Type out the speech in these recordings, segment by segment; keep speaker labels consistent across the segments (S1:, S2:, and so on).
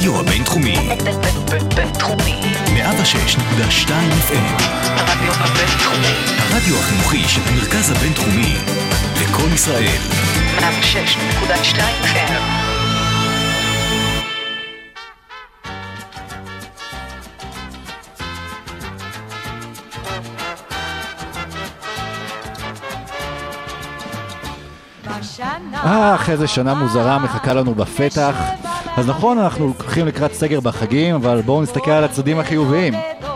S1: הרדיו הבינתחומי.
S2: בינתחומי.
S1: 106.2 FM.
S2: הרדיו הבינתחומי.
S1: הרדיו החינוכי של המרכז הבינתחומי. לקום ישראל.
S2: 106.2 FM.
S3: אך, איזה שנה מוזרה מחכה לנו בפתח. אז נכון, אנחנו הולכים לקראת סגר בחגים, אבל בואו נסתכל על הצדדים החיוביים.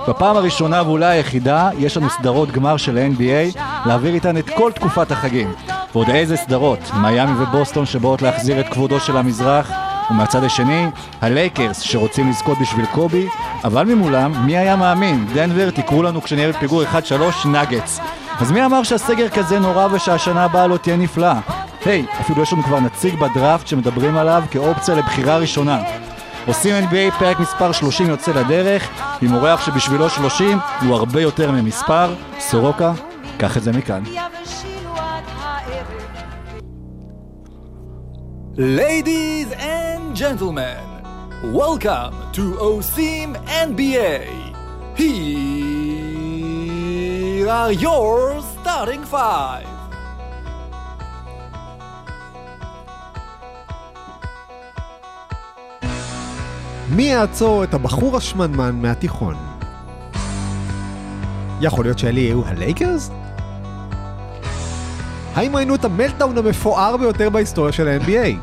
S3: בפעם הראשונה ואולי היחידה, יש לנו סדרות גמר של ה-NBA, להעביר איתן את כל תקופת החגים. ועוד איזה סדרות, מיאמי ובוסטון שבאות להחזיר את כבודו של המזרח, ומהצד השני, הלייקרס שרוצים לזכות בשביל קובי, אבל ממולם, מי היה מאמין? דנבר, תקראו לנו כשנהיה בפיגור 1-3, נאגץ. אז מי אמר שהסגר כזה נורא ושהשנה הבאה לא תהיה נפלאה? היי, hey, אפילו יש לנו כבר נציג בדראפט שמדברים עליו כאופציה לבחירה ראשונה. עושים NBA פרק מספר 30 יוצא לדרך, עם אורח שבשבילו 30 הוא הרבה יותר ממספר, סורוקה, קח את זה מכאן.
S4: Ladies and gentlemen, welcome to OSIM NBA. Here are your starting five.
S5: מי יעצור את הבחור השמנמן מהתיכון? יכול להיות שאלה יהיו הלייקרס? האם ראינו את המלטאון המפואר ביותר בהיסטוריה של ה-NBA?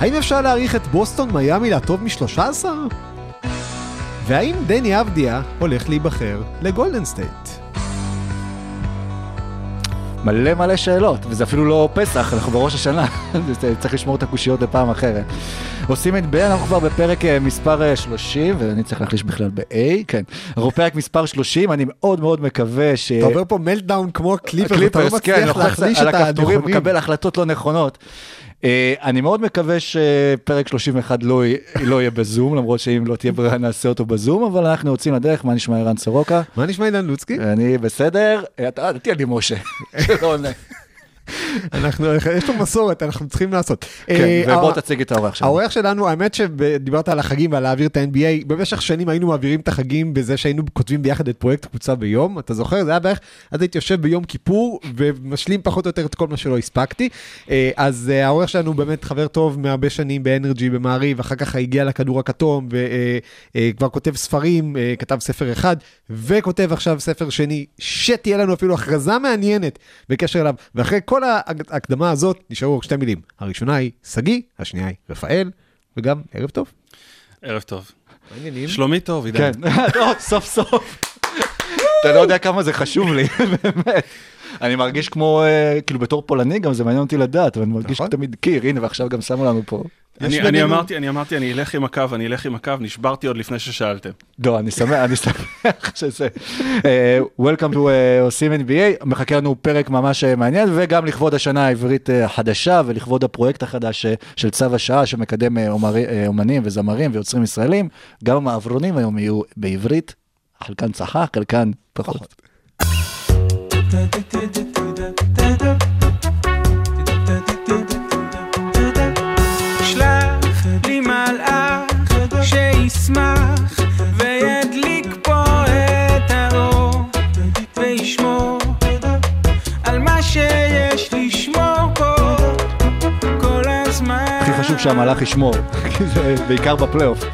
S5: האם אפשר להעריך את בוסטון מיאמי לטוב מ-13? והאם דני אבדיה הולך להיבחר לגולדן סטייט?
S3: מלא מלא שאלות, וזה אפילו לא פסח, אנחנו בראש השנה, צריך לשמור את הקושיות לפעם אחרת. עושים את ב, אנחנו כבר בפרק אה, מספר 30, ואני צריך להחליש בכלל ב-A, כן. אנחנו בפרק מספר 30, אני מאוד מאוד מקווה ש...
S5: אתה עובר פה מלטדאון כמו הקליפרס, אתה לא
S3: כן,
S5: מצליח
S3: לוחץ
S5: להחליש את הנכונים.
S3: מקבל החלטות לא נכונות. אה, אני מאוד מקווה שפרק 31 לא לא יהיה בזום, למרות שאם לא תהיה ברירה נעשה אותו בזום, אבל אנחנו יוצאים לדרך, מה נשמע ערן סורוקה?
S5: מה נשמע אילן לוצקי?
S3: אני בסדר, אתה אל תהיה לי משה, שלא עונה.
S5: אנחנו, יש לו מסורת, אנחנו צריכים לעשות.
S3: כן,
S5: אה,
S3: ובוא תציג את האורח שלנו.
S5: האורח שלנו, האמת שדיברת על החגים ועל להעביר את ה-NBA, במשך שנים היינו מעבירים את החגים בזה שהיינו כותבים ביחד את פרויקט קבוצה ביום, אתה זוכר? זה היה בערך, אז הייתי יושב ביום כיפור ומשלים פחות או יותר את כל מה שלא הספקתי. אה, אז אה, האורח שלנו באמת חבר טוב מהרבה שנים באנרג'י, במעריב, אחר כך הגיע לכדור הכתום וכבר כותב ספרים, כתב ספר אחד, וכותב עכשיו ספר שני, שתהיה לנו אפילו הכרזה מעניינת בקשר אליו. ואחרי כל ההקדמה הזאת נשארו רק שתי מילים. הראשונה היא שגיא, השנייה היא רפאל, וגם ערב טוב.
S6: ערב טוב.
S5: מה העניינים?
S6: שלומי טוב, עידן.
S3: כן, טוב, סוף סוף. אתה לא יודע כמה זה חשוב לי, באמת. אני מרגיש כמו, אה, כאילו בתור פולני גם זה מעניין אותי לדעת, ואני מרגיש
S5: נכון.
S3: תמיד קיר, הנה ועכשיו גם שמו לנו פה.
S6: אני, אני
S5: בינינו-
S6: אמרתי, אני אמרתי, אני אלך עם הקו, אני אלך עם הקו, נשברתי עוד לפני ששאלתם.
S3: לא, אני שמח, אני שמח שזה. אה, Welcome to אה, עושים NBA, מחכה לנו פרק ממש אה, מעניין, וגם לכבוד השנה העברית אה, החדשה, ולכבוד הפרויקט החדש אה, של צו השעה, שמקדם אה, אה, אומנים וזמרים ויוצרים ישראלים, גם המעברונים היום יהיו בעברית, חלקן צחק, חלקן פחות.
S7: שלח לי מלאך שישמח
S3: שהמלאך ישמור, בעיקר בפלייאוף.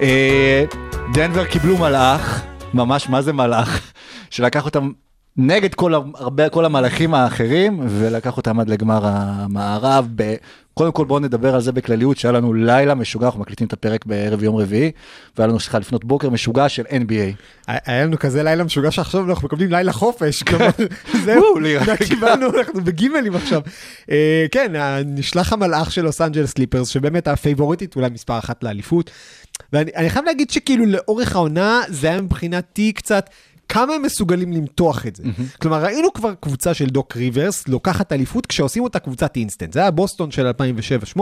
S3: אה, דנבר קיבלו מלאך, ממש מה זה מלאך, שלקח אותם נגד כל, הרבה, כל המלאכים האחרים, ולקח אותם עד לגמר המערב. ב... קודם כל בואו נדבר על זה בכלליות, שהיה לנו לילה משוגע, אנחנו מקליטים את הפרק בערב יום רביעי, והיה לנו סליחה לפנות בוקר משוגע של NBA.
S5: היה לנו כזה לילה משוגע שעכשיו אנחנו מקבלים לילה חופש, כלומר, זהו. קיבלנו, אנחנו בגימלים עכשיו. אה, כן, נשלח המלאך של לוס אנג'לס קליפרס, שבאמת הפייבוריטית אולי מספר אחת לאליפות. ואני אני חייב להגיד שכאילו לאורך העונה זה היה מבחינתי קצת... כמה הם מסוגלים למתוח את זה. כלומר, ראינו כבר קבוצה של דוק ריברס לוקחת אליפות כשעושים אותה קבוצת אינסטנט. זה היה בוסטון של 2007-2008,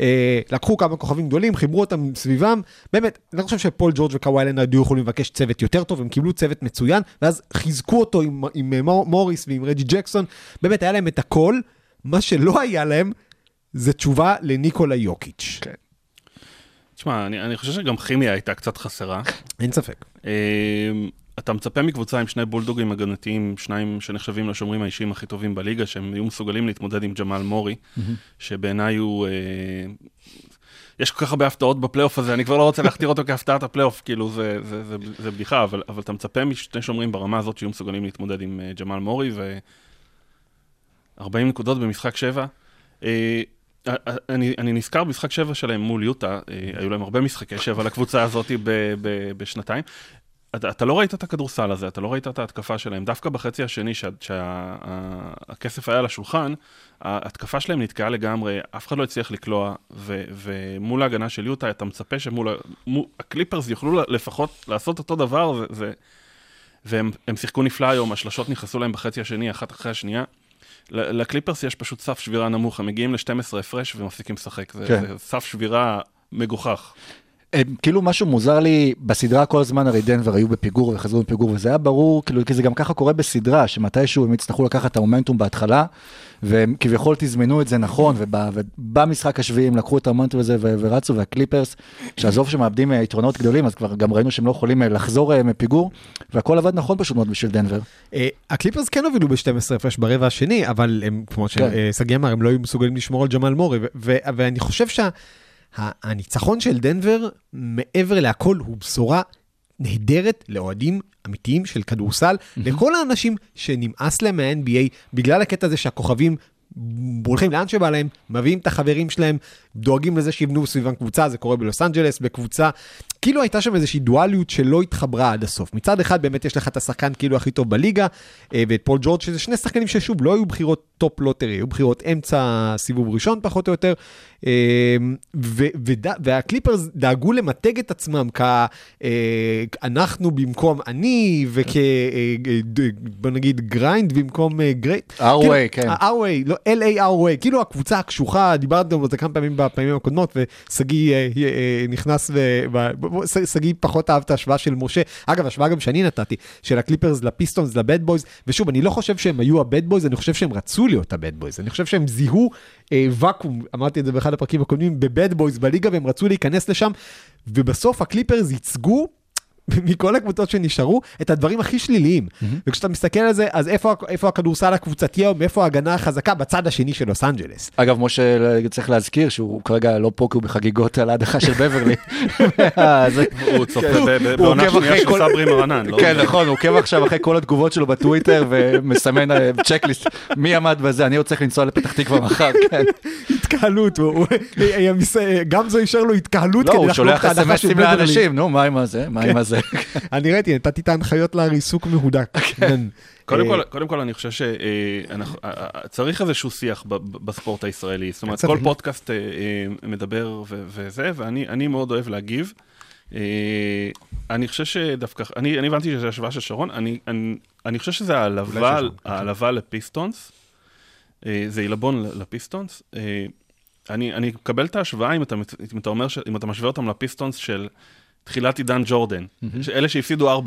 S5: אה, לקחו כמה כוכבים גדולים, חיברו אותם סביבם. באמת, אני חושב שפול ג'ורג' וקוואי לנארד היו יכולים לבקש צוות יותר טוב, הם קיבלו צוות מצוין, ואז חיזקו אותו עם, עם אה, מור, מוריס ועם רג'י ג'קסון. באמת, היה להם את הכל. מה שלא היה להם זה תשובה לניקולה יוקיץ'.
S3: כן.
S6: תשמע, אני, אני חושב שגם כימיה הייתה קצת חסרה.
S5: אין ספק.
S6: אה, אתה מצפה מקבוצה עם שני בולדוגים הגנתיים, שניים שנחשבים לשומרים האישיים הכי טובים בליגה, שהם יהיו מסוגלים להתמודד עם ג'מאל מורי, שבעיניי הוא... אה, יש כל כך הרבה הפתעות בפלייאוף הזה, אני כבר לא רוצה להכתיר אותו כהפתעת הפלייאוף, כאילו זה, זה, זה, זה בדיחה, אבל, אבל אתה מצפה משני שומרים ברמה הזאת שיהיו מסוגלים להתמודד עם אה, ג'מאל מורי, ו-40 נקודות במשחק 7. אה, אה, אני, אני נזכר במשחק 7 שלהם מול יוטה, אה, היו להם הרבה משחקי 7 לקבוצה הזאת ב, ב, בשנתיים. אתה, אתה לא ראית את הכדורסל הזה, אתה לא ראית את ההתקפה שלהם. דווקא בחצי השני, שהכסף היה על השולחן, ההתקפה שלהם נתקעה לגמרי, אף אחד לא הצליח לקלוע, ו, ומול ההגנה של יוטה, אתה מצפה שמול מול- הקליפרס יוכלו לפחות לעשות אותו דבר, ו, ו, והם הם שיחקו נפלא היום, השלשות נכנסו להם בחצי השני, אחת אחרי השנייה. לקליפרס יש פשוט סף שבירה נמוך, הם מגיעים ל-12 הפרש ומפסיקים לשחק. זה,
S3: כן.
S6: זה סף שבירה מגוחך.
S3: הם, כאילו משהו מוזר לי, בסדרה כל הזמן הרי דנבר היו בפיגור וחזרו בפיגור, וזה היה ברור, כאילו, כי זה גם ככה קורה בסדרה, שמתישהו הם יצטרכו לקחת את המומנטום בהתחלה, והם כביכול תזמנו את זה נכון, ובמשחק השביעי הם לקחו את המומנטום הזה ו- ורצו, והקליפרס, שעזוב שמאבדים אה, יתרונות גדולים, אז כבר גם ראינו שהם לא יכולים אה, לחזור אה, מפיגור, והכל עבד נכון פשוט מאוד בשביל דנבר.
S5: הקליפרס כן הובילו ב-12 הפרש ברבע השני, אבל הם, כמו
S3: כן.
S5: ששגיא אמר, הם לא היו מסוגלים לשמור על ג'מאל מורי, ואני חושב שהניצחון של דנבר, מעבר להכל, הוא בשורה נהדרת לאוהדים אמיתיים של כדורסל, לכל האנשים שנמאס להם מה-NBA, בגלל הקטע הזה שהכוכבים... הולכים לאן שבא להם, מביאים את החברים שלהם, דואגים לזה שיבנו סביבם קבוצה, זה קורה בלוס אנג'לס, בקבוצה, כאילו הייתה שם איזושהי דואליות שלא התחברה עד הסוף. מצד אחד באמת יש לך את השחקן כאילו הכי טוב בליגה, אה, ואת פול ג'ורג' שזה שני שחקנים ששוב לא היו בחירות top lottery, היו בחירות אמצע סיבוב ראשון פחות או יותר, והקליפרס דאגו למתג את עצמם כאנחנו במקום אני, וכ... אה, בוא נגיד grind במקום great.
S3: Our way, כן.
S5: ה-our way, לא L.A. our way, כאילו הקבוצה הקשוחה, דיברנו על זה כמה פעמים בפעמים הקודמות, ושגיא אה, אה, נכנס שגיא פחות אהב את ההשוואה של משה. אגב, השוואה גם שאני נתתי, של הקליפרס לפיסטונס, ל bad boys, ושוב, אני לא חושב שהם היו ה bad boys, אני חושב שהם רצו להיות ה bad boys, אני חושב שהם זיהו אה, ואקום, אמרתי את זה באחד הפרקים הקודמים, ב bad boys בליגה, והם רצו להיכנס לשם, ובסוף הקליפרס ייצגו מכל הקבוצות שנשארו, את הדברים הכי שליליים. וכשאתה מסתכל על זה, אז איפה, איפה הכדורסל הקבוצתי היום, איפה ההגנה החזקה בצד השני של לוס אנג'לס?
S3: אגב, משה צריך להזכיר שהוא כרגע לא פה כי הוא בחגיגות על ההדחה של בברלי. זה-
S6: הוא צופה
S3: כן. הוא
S6: בעונה שנייה של סברי מרנן. לא?
S3: כן, נכון, הוא עוקב עכשיו אחרי כל התגובות שלו בטוויטר ומסמן אה, צ'קליסט, מי עמד בזה, אני עוד צריך לנסוע לפתח תקווה מחר, כן.
S5: התקהלות, הוא- הוא- המס- גמזו אישר לו התקהלות
S3: לא,
S5: כדי
S3: הוא שולח
S5: את ההדחה של
S3: אסמסים
S5: בברלי.
S3: לאנשים, נו, מה עם הזה? מה עם הזה?
S5: אני ראיתי, נתתי את ההנחיות לריסוק מהודק. כן.
S6: קודם
S5: אה,
S6: כל, קודם כל אני חושב שצריך איזשהו שיח ב- ב- בספורט הישראלי. זאת אומרת. כל פודקאסט אה, אה, מדבר וזה, ואני אני מאוד אוהב להגיב. אה, אני חושב שדווקא, אני אני הבנתי שזו השוואה של שרון, אני- אני אני חושב שזה
S5: העליב, שרון,
S6: העליבה לפיסטונס, אה, זה עילבון לפיסטונס. אה, אני אני מקבל את ההשוואה אם אתה אם אתה אומר, ש- אם אתה משווה אותם לפיסטונס של תחילת עידן ג'ורדן, אלה שהפסידו 4-0.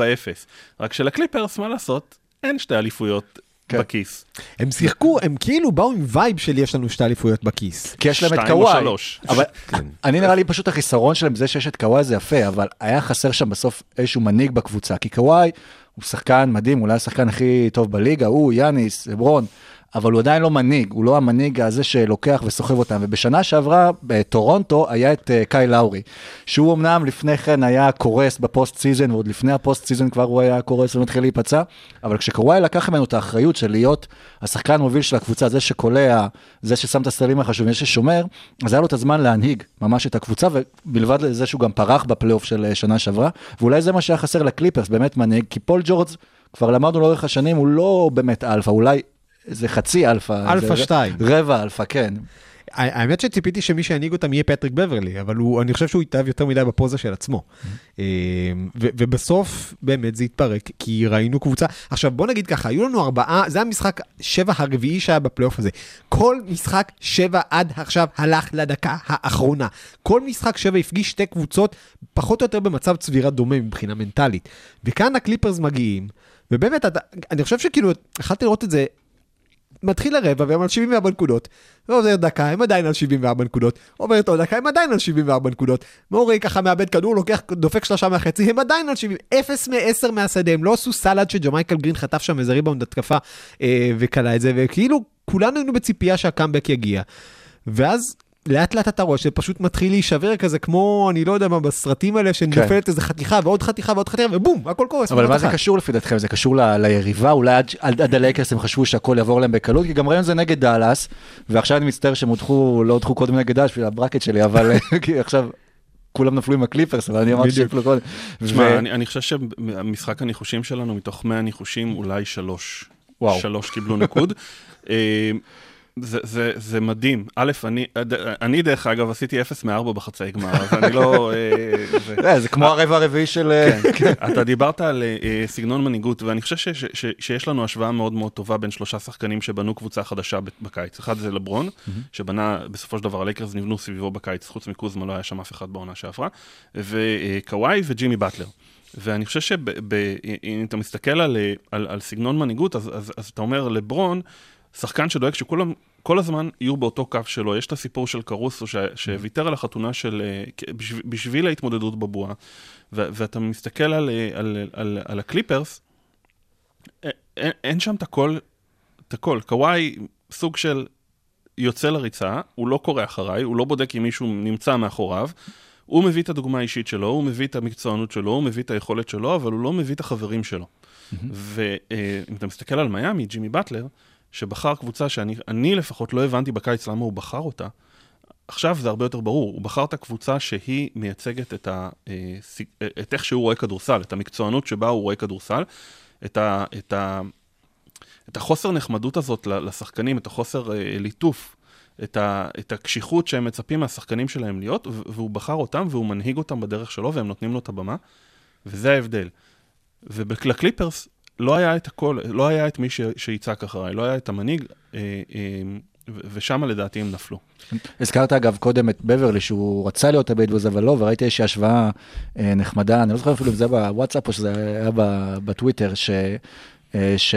S6: רק שלקליפרס, מה לעשות, אין שתי אליפויות
S3: כן.
S6: בכיס.
S5: הם שיחקו, הם כאילו באו עם vibe של יש לנו שתי אליפויות בכיס.
S3: כי יש להם את
S6: שתיים או
S3: קוואי.
S6: שלוש.
S3: אבל אני נראה לי פשוט החיסרון שלהם זה שיש את קוואי זה יפה, אבל היה חסר שם בסוף איזשהו מנהיג בקבוצה, כי קוואי הוא שחקן מדהים, אולי השחקן הכי טוב בליגה, הוא, יאניס, לברון, אבל הוא עדיין לא מנהיג, הוא לא המנהיג הזה שלוקח וסוחב אותם. ובשנה שעברה בטורונטו היה את אה, קייל לאורי, שהוא אמנם לפני כן היה קורס ב post season, ועוד לפני ה post season כבר הוא היה קורס ומתחיל להיפצע, אבל כשקוואי לקח ממנו את האחריות של להיות השחקן המוביל של הקבוצה, זה שקולע, זה ששם את הסלים החשובים, זה ששומר, אז היה לו את הזמן להנהיג ממש את הקבוצה, ומלבד לזה שהוא גם פרח בפלייאוף של אה, שנה שעברה, ואולי זה מה שהיה חסר לקליפרס, באמת מנהיג, כי פול ג'ורג' כבר למדנו לאורך השנים, הוא לא באמת אלפא, אולי זה חצי אלפא.
S5: אלפא
S3: זה
S5: שתיים.
S3: רבע אלפא, כן.
S5: האמת שציפיתי שמי שינהיג אותם יהיה פטריק בברלי, אבל הוא, אני חושב שהוא התאהב יותר מדי בפוזה של עצמו. אה, ו- ובסוף באמת זה התפרק, כי ראינו קבוצה. עכשיו בוא נגיד ככה, היו לנו ארבעה, זה המשחק שבע הרביעי שהיה בפלייאוף הזה. כל משחק שבע עד עכשיו הלך לדקה האחרונה. כל משחק שבע הפגיש שתי קבוצות פחות או יותר במצב צבירה דומה מבחינה מנטלית. וכאן הקליפרס מגיעים, ובאמת, אתה, אני חושב שכאילו, יכלתי לראות את זה מתחיל הרבע והם על 74 נקודות, ועובר דקה, הם עדיין על 74 נקודות, עוברת עוד דקה, הם עדיין על 74 נקודות, מורי ככה מאבד כדור, לוקח, דופק שלושה מהחצי, הם עדיין על 70, 0 מ-10 מהשדה, הם לא עשו סל עד שג'מייקל גרין חטף שם איזה ריבאונד התקפה אה, וקלע את זה, וכאילו כולנו היינו בציפייה שהקאמבק יגיע. ואז לאט לאט אתה רואה שפשוט מתחיל להישבר כזה כמו, אני לא יודע מה, בסרטים האלה שנופלת איזה חתיכה ועוד חתיכה ועוד חתיכה ובום, הכל קורס.
S3: אבל מה זה. קשור לפי דעתכם? זה קשור ל- ליריבה? אולי עד- עד עד הלייקרס הם חשבו שהכל יעבור להם בקלות? כי גם ראינו זה נגד דאלאס, ועכשיו אני מצטער שהם הודחו, לא הודחו קודם נגד דאלאס בשביל ה bracket שלי, אבל עכשיו כולם נפלו עם הקליפרס, אבל אני אמרתי. שיפלו קודם.
S6: תשמע, אני, חושב שהמשחק הניחושים שלנו, מתוך 100 ניחושים, אולי שלוש.
S3: וואו.
S6: שלוש קיבלו ניקוד. אה, זה, זה, זה מדהים. א', אני, אני דרך אגב עשיתי 0 מ-4 בחצאי גמר, אז אני לא... אה, זה-
S3: אה, זה כמו הרבע הרביעי של...
S6: כן, אתה דיברת על אה, סגנון מנהיגות, ואני חושב ש, ש, ש, שיש לנו השוואה מאוד מאוד טובה בין שלושה שחקנים שבנו קבוצה חדשה בקיץ. אחד זה לברון, שבנה, בסופו של דבר הלייקרס נבנו סביבו בקיץ, חוץ מקוזמה לא היה שם אף אחד בעונה שעברה, וקוואי וג'ימי באטלר. ואני חושב שאם אתה מסתכל על, אה, על, על סגנון מנהיגות, אז, אז, אז אתה אומר, לברון, שחקן שדואג שכולם כל הזמן יהיו באותו קו שלו. יש את הסיפור של קרוסו ש, שוויתר על החתונה של... אה, בשביל, בשביל ההתמודדות בבועה, ו- ואתה מסתכל על, אה, על, על, על הקליפרס, אין, אין שם את הכל, את הכל. קוואי סוג של יוצא לריצה, הוא לא קורא אחריי, הוא לא בודק אם מישהו נמצא מאחוריו. הוא מביא את הדוגמה האישית שלו, הוא מביא את המקצוענות שלו, הוא מביא את היכולת שלו, אבל הוא לא מביא את החברים שלו. ואם אתה מסתכל על מיאמי, ג'ימי באטלר, שבחר קבוצה שאני אני לפחות לא הבנתי בקיץ למה הוא בחר אותה, עכשיו זה הרבה יותר ברור, הוא בחר את הקבוצה שהיא מייצגת את, ה, אה, אה, את איך שהוא רואה כדורסל, את המקצוענות שבה הוא רואה כדורסל, את, ה, את, ה, את החוסר נחמדות הזאת לשחקנים, את החוסר אה, ליטוף, את, ה, את הקשיחות שהם מצפים מהשחקנים שלהם להיות, והוא בחר אותם והוא מנהיג אותם בדרך שלו והם נותנים לו את הבמה, וזה ההבדל. ולקליפרס לא היה את הכל, לא היה את מי שיצעק אחריי, לא היה את המנהיג, אה, אה, ושם לדעתי הם נפלו.
S3: הזכרת אגב קודם את בברלי שהוא רצה להיות ה bad boy אבל לא וראיתי איזושהי השוואה אה, נחמדה אני לא זוכר אפילו אם זה בוואטסאפ או שזה היה בטוויטר ש... ש...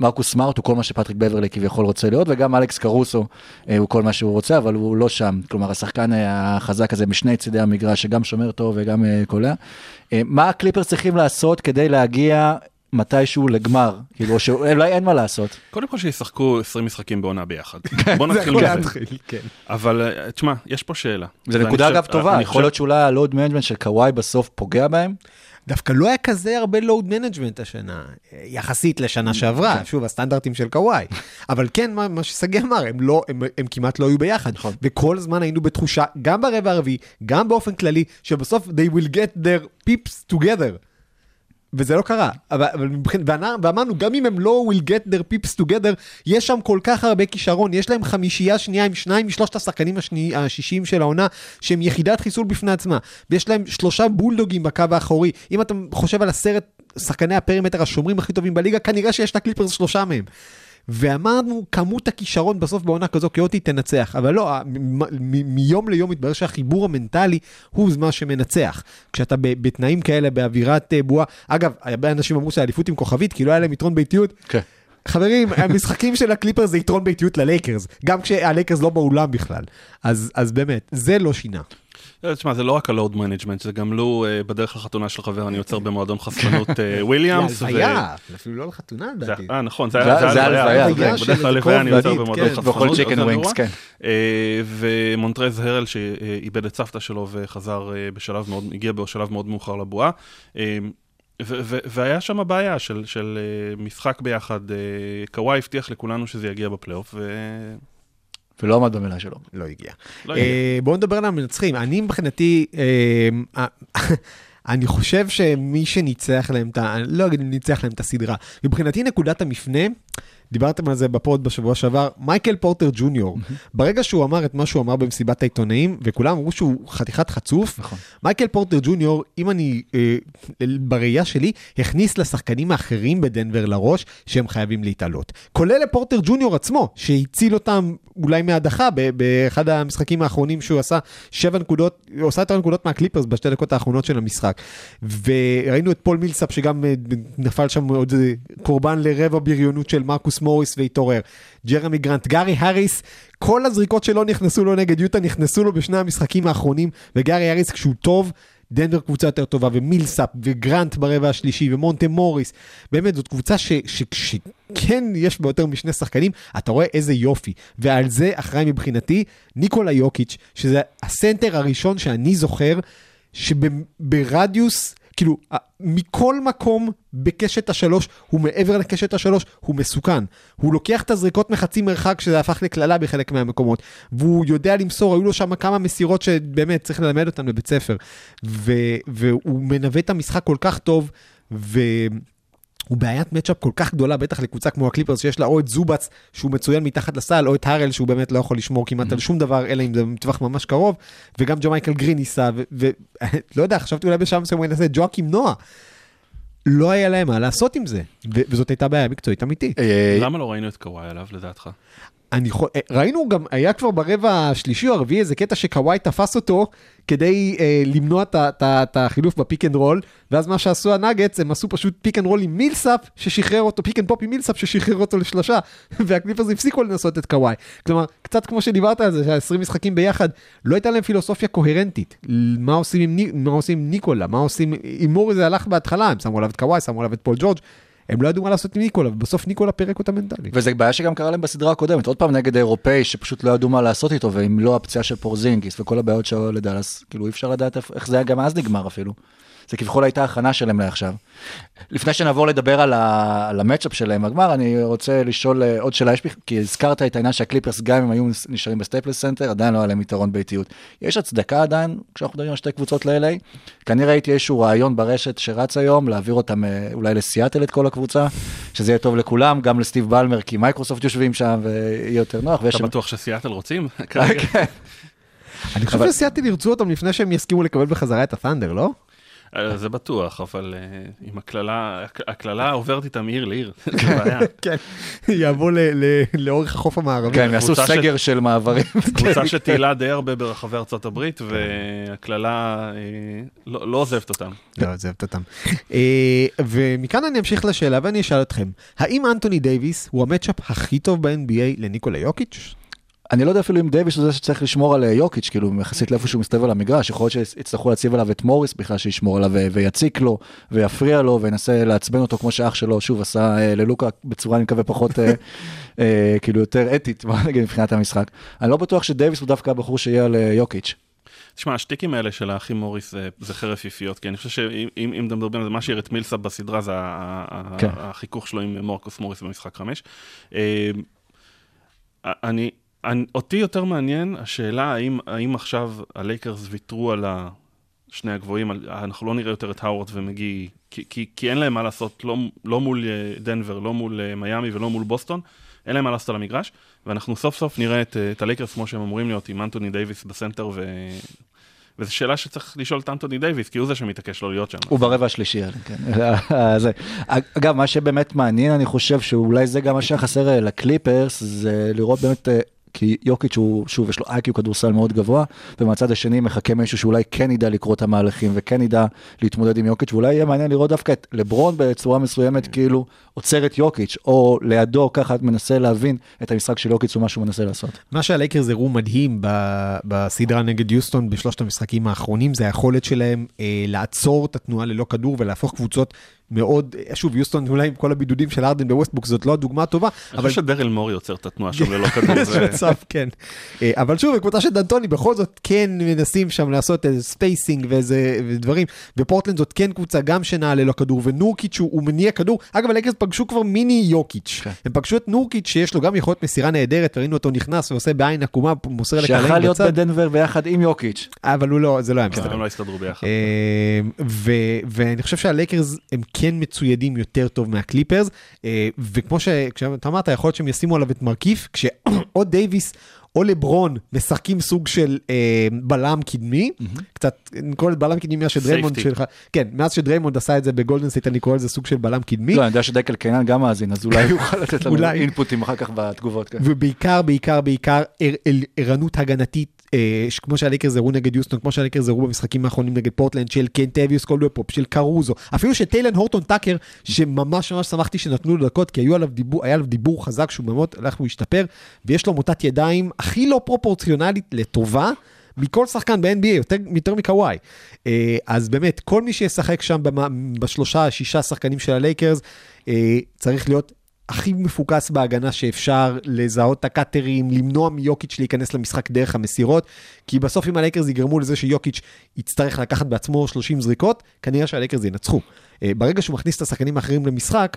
S3: מרקוס סמארט הוא כל מה שפטריק בברלי כביכול רוצה להיות וגם אלכס קרוסו אה, הוא כל מה שהוא רוצה אבל הוא לא שם כלומר השחקן אה, החזק הזה משני צידי המגרש שגם שומר טוב וגם אה, קולע. מה הקליפרס צריכים לעשות כדי להגיע מתישהו לגמר כאילו שאולי אין מה לעשות.
S6: קודם כל שישחקו 20 משחקים בעונה ביחד. בוא
S5: כן, זה
S6: נתחיל מזה.
S5: כן.
S6: אבל תשמע, יש פה שאלה. ואני
S3: נקודה אגב טובה, יכול להיות שאולי ה load management של קוואי בסוף פוגע בהם.
S5: דווקא לא היה כזה הרבה load management השנה, יחסית לשנה שעברה, שוב, הסטנדרטים של קוואי. אבל כן, מה, מה ששגיא אמר, הם, לא, הם, הם כמעט לא היו ביחד.
S3: נכון.
S5: וכל הזמן היינו בתחושה, גם ברבע הרביעי, גם באופן כללי, שבסוף they will get their shit together. וזה לא קרה, אבל, אבל ואמרנו, גם אם הם לא will get their shit together, יש שם כל כך הרבה כישרון, יש להם חמישייה שנייה עם שניים משלושת השחקנים השני, השישיים של העונה, שהם יחידת חיסול בפני עצמה, ויש להם שלושה בולדוגים בקו האחורי. אם אתה חושב על עשרת שחקני ה perimeter השומרים הכי טובים בליגה, כנראה שיש לקליפרס שלושה מהם. ואמרנו, כמות הכישרון בסוף בעונה כזו כאוטית תנצח, אבל לא, מיום ליום מתברר שהחיבור המנטלי הוא מה שמנצח. כשאתה בתנאים כאלה, באווירת אה, בועה, אגב, הרבה אנשים אמרו שהאליפות עם כוכבית, כי לא היה להם יתרון ביתיות.
S3: כן.
S5: חברים, המשחקים של הקליפרס זה יתרון ביתיות ללייקרס, גם כשהלייקרס לא באולם בכלל. אז, אז באמת, זה לא שינה.
S6: אה, תשמע, זה לא רק הלואוד מנג'מנט, זה גם לו אה, בדרך לחתונה של חבר, אני יוצר במועדון חשפנות אה, וויליאמס. ו-
S5: להלוויה, אפילו לא לחתונה
S6: זה-
S5: לדעתי.
S6: אה, נכון,
S3: זה-
S6: זה
S3: זה הלוויה,
S6: הלוויה.
S5: זה
S6: בדרך כלל הלוויה אני יוצר במועדון
S5: דתית,
S6: חשפנות.
S3: ואוכל צ'יקן
S6: אז זה
S3: ווינגס,
S6: אירוע.
S3: כן.
S6: אה, ומונטרז הרל שאיבד את סבתא שלו וחזר אה, בשלב מאוד, הגיע בשלב מאוד מאוחר לבועה. אה, ו- ו- והיה שם בעיה של, של אה, משחק ביחד, אה, קוואי הבטיח לכולנו שזה יגיע בפלייאוף, ולא
S3: עמד במילה שלו.
S5: לא הגיע.
S6: הגיע.
S5: אה, בואו נדבר על המנצחים. אני מבחינתי, אה, אה, אני חושב שמי שניצח להם את ה... אני לא אגיד אם ניצח להם את הסדרה. מבחינתי נקודת המפנה, דיברתם על זה בפוד בשבוע שעבר, מייקל פורטר ג'וניור. ברגע שהוא אמר את מה שהוא אמר במסיבת העיתונאים, וכולם אמרו שהוא חתיכת חצוף,
S3: נכון.
S5: מייקל פורטר ג'וניור, אם אני, אה, בראייה שלי, הכניס לשחקנים האחרים בדנבר לראש שהם חייבים להתעלות. כולל לפורטר ג'וניור עצמו, שהציל אותם אולי מהדחה באחד המשחקים האחרונים שהוא עשה שבע נקודות, הוא עשה יותר נקודות מהקליפרס בשתי דקות האחרונות של המשחק. וראינו את פול מילסאפ שגם אה, נפל שם עוד אה, קורבן לרבע בריונות של מרקוס מוריס והתעורר. ג'רמי גרנט, גארי האריס, כל הזריקות שלו נכנסו לו נגד יוטה, נכנסו לו בשני המשחקים האחרונים, וגארי האריס כשהוא טוב, דנבר קבוצה יותר טובה, ומילסאפ, וגרנט ברבע השלישי, ומונטה מוריס. באמת, זאת קבוצה שכן יש בה יותר משני שחקנים, אתה רואה איזה יופי. ועל זה אחראי מבחינתי ניקולה יוקיץ', שזה הסנטר הראשון שאני זוכר, שברדיוס, כאילו, מכל מקום בקשת השלוש, הוא מעבר לקשת השלוש, הוא מסוכן. הוא לוקח את הזריקות מחצי מרחק, שזה הפך לקללה בחלק מהמקומות, והוא יודע למסור, היו לו שם כמה מסירות שבאמת צריך ללמד אותן בבית ספר. ו- והוא מנווט את המשחק כל כך טוב, ו... הוא בעיית מצ'אפ כל כך גדולה, בטח לקבוצה כמו הקליפרס, שיש לה או את זובץ, שהוא מצוין מתחת לסל, או את הארל, שהוא באמת לא יכול לשמור כמעט על שום דבר, אלא אם זה מטווח ממש קרוב, וגם ג'ו מייקל גרין ניסה, ולא יודע, חשבתי אולי בשלב מסוים הוא ינסה את ג'ואקים נועה. לא היה להם מה לעשות עם זה, וזאת הייתה בעיה מקצועית אמיתית.
S3: אה,
S6: למה לא ראינו את קוואי עליו, לדעתך?
S5: אני יכול, אה, ראינו גם, היה כבר ברבע השלישי או הרביעי איזה קטע שקוואי תפס אותו כדי אה, למנוע את החילוף ב pick and roll, ואז מה שעשו הנאגץ, הם עשו פשוט pick and roll עם מילסאפ ששחרר אותו, pick and pop עם מילסאפ ששחרר אותו לשלושה, והקליפרס הפסיקו לנסות את קוואי. כלומר, קצת כמו שדיברת על זה, שה-20 משחקים ביחד, לא הייתה להם פילוסופיה קוהרנטית. מה עושים עם, מה עושים עם ניקולה, מה עושים, עם מורי זה הלך בהתחלה, הם שמו עליו את קוואי, שמו עליו את פול ג'ורג', הם לא ידעו מה לעשות עם ניקולה, ובסוף ניקולה פירק אותם מנטלית.
S3: וזה בעיה שגם קרה להם בסדרה הקודמת, עוד פעם נגד האירופאי שפשוט לא ידעו מה לעשות איתו, ואם לא הפציעה של פורזינגיס וכל הבעיות שלו לדאלאס, כאילו אי אפשר לדעת איך זה היה גם אז נגמר אפילו. זה כביכול הייתה הכנה שלהם לעכשיו. לפני שנעבור לדבר על, ה... על ה matchup שלהם בגמר, אני רוצה לשאול אה, עוד שאלה, יש. כי הזכרת את העניין שהקליפרס, גם אם היו נשארים בסטייפלס סנטר, עדיין לא היה להם יתרון ביתיות. יש הצדקה עדיין, כשאנחנו מדברים על שתי קבוצות ל-LA? אני ראיתי איזשהו רעיון ברשת שרץ היום, להעביר אותם אה, אולי לסיאטל את כל הקבוצה, שזה יהיה טוב לכולם, גם לסטיב בלמר, כי מייקרוסופט יושבים שם ויהיה יותר נוח.
S6: אתה
S3: שם-
S6: בטוח שסיאטל רוצים?
S3: כן.
S5: אני חושב שסיאטל ירצו אותם לפני שהם יסכימו לקבל בחזרה את הפאנדר, לא?
S6: אה, זה בטוח, אבל אה, עם הקללה, הקללה עוברת איתם מעיר לעיר. זה בעיה.
S5: כן. ל- לאורך החוף המערבי.
S3: כן, יעשו סגר של מעברים.
S6: קבוצה שטיילה די הרבה ברחבי ארצות הברית, והקללה אה, לא לא עוזבת אותם.
S5: לא, עוזבת אותם. אה, ומכאן אני אמשיך לשאלה ואני אשאל אתכם, האם אנטוני דייוויס הוא ה matchup הכי טוב ב-NBA לניקולה יוקיץ'?
S3: אני לא יודע אפילו אם דייוויס הוא זה שצריך לשמור על אה, יוקיץ', כאילו יחסית לאיפה שהוא מסתובב על המגרש, יכול להיות שיצטרכו להציב עליו את מוריס בכלל שישמור עליו ו- ויציק לו ויפריע לו וינסה לעצבן אותו כמו שאח שלו שוב עשה אה, ללוקה בצורה אני מקווה פחות אה, אה, כאילו יותר אתית בוא נגיד מבחינת המשחק. אני לא בטוח שדייוויס הוא דווקא הבחור שיהיה על אה, יוקיץ'.
S6: תשמע, השטיקים האלה של האחים מוריס זה, זה חרב פיפיות, כי אני חושב שאם אם, אם אתם מדברים על זה, מה שהעיר את מילסאפ בסדרה זה
S3: כן.
S6: החיכוך שלו עם מרקוס מוריס במשחק חמש. אה, אני, אני, אותי יותר מעניין השאלה האם, האם עכשיו הלייקרס ויתרו על. שני הגבוהים, אנחנו לא נראה יותר את האוורד ומגי, כי, כי, כי אין להם מה לעשות, לא, לא מול אה, דנבר, לא מול אה, מיאמי ולא מול בוסטון, אין להם מה לעשות על המגרש, ואנחנו סוף סוף נראה את, אה, את הלייקרס כמו שהם אמורים להיות, עם אנטוני דייוויס בסנטר, ו... וזו שאלה שצריך לשאול את אנטוני דייוויס, כי הוא זה שמתעקש לא להיות שם.
S3: הוא ברבע השלישי, כן. אגב, מה שבאמת מעניין, אני חושב שאולי זה גם מה שהיה חסר לקליפרס, זה לראות באמת, כי יוקיץ' הוא, שוב, יש לו IQ כדורסל מאוד גבוה, ומהצד השני מחכה מישהו שאולי כן ידע לקרוא את המהלכים, וכן ידע להתמודד עם יוקיץ', ואולי יהיה מעניין לראות דווקא את לברון בצורה מסוימת, כאילו עוצר את יוקיץ', או לידו ככה מנסה להבין את המשחק של יוקיץ' ומה שהוא מנסה לעשות.
S5: מה שהלייקרס הראו מדהים בסדרה נגד יוסטון בשלושת המשחקים האחרונים, זה היכולת שלהם אה, לעצור את התנועה ללא כדור ולהפוך קבוצות מאוד, שוב, יוסטון אולי עם כל הבידודים של הארדן בווסטברוק, זאת לא הדוגמה הטובה,
S6: אני
S5: אבל
S6: חושב שדריל מורי עוצר את התנועה שם ללא כדור.
S5: יש
S6: זה-
S5: מצב, כן. אה, אבל שוב, בקבוצה של דנטוני, בכל זאת כן מנסים שם לעשות איזה spacing ואיזה ודברים, ופורטלנד זאת כן קבוצה גם שנעה ללא כדור, ונורקיץ' הוא הוא מניע כדור. אגב, הלייקרס פגשו כבר מיני יוקיץ'.
S3: כן.
S5: הם פגשו את נורקיץ' שיש לו גם יכולת מסירה נהדרת, ראינו אותו נכנס ועושה בעין עקומה, מוסר
S3: שיכל
S5: לקלעים
S3: להיות
S5: בצד,
S3: בדנבר ביחד עם יוקיץ'.
S5: אבל הוא לא, זה לא היה
S6: אז
S5: מסתדר.
S6: הם לא הסתדרו ביחד.
S5: אה, ו- ואני חושב שהלייקרס הם כן מצוידים יותר טוב מהקליפרס, אה, וכמו שאתה אמרת, יכול להיות שהם ישימו עליו את מרקיף, או דייוויס או לברון משחקים סוג של אה, בלם קדמי, קצת, אני קורא לזה בלם קדמי מאז שדריימונד. שלך, כן, מאז שדריימונד עשה את זה בגולדן סטייט, אני קורא לזה סוג של בלם קדמי.
S3: לא, אני יודע שדקל קינן גם מאזין, אז אולי יוכל לתת לנו. אינפוטים אחר כך בתגובות. כן.
S5: ובעיקר, בעיקר, בעיקר ער- ער- ערנות הגנתית, כמו שהלייקרס הראו נגד יוסטון, כמו שהלייקרס הראו במשחקים האחרונים נגד פורטלנד, של קנטביוס קולדוול-פופ, של קרוזו, אפילו של טיילן הורטון טאקר, שממש ממש שמחתי שנתנו לו דקות, כי עליו דיבור, היה עליו דיבור חזק שהוא מאוד הלך והשתפר, ויש לו מוטת ידיים הכי לא פרופורציונלית לטובה. מכל שחקן ב-NBA, יותר, יותר מקוואי. אה, אז באמת, כל מי שישחק שם בשלושה, שישה שחקנים של הלייקרס, אה, צריך להיות הכי מפוקס בהגנה שאפשר, לזהות את הקאטרים, למנוע מיוקיץ' להיכנס למשחק דרך המסירות, כי בסוף אם הלייקרס יגרמו לזה שיוקיץ' יצטרך לקחת בעצמו 30 זריקות, כנראה שהלייקרס ינצחו. אה, ברגע שהוא מכניס את השחקנים האחרים למשחק,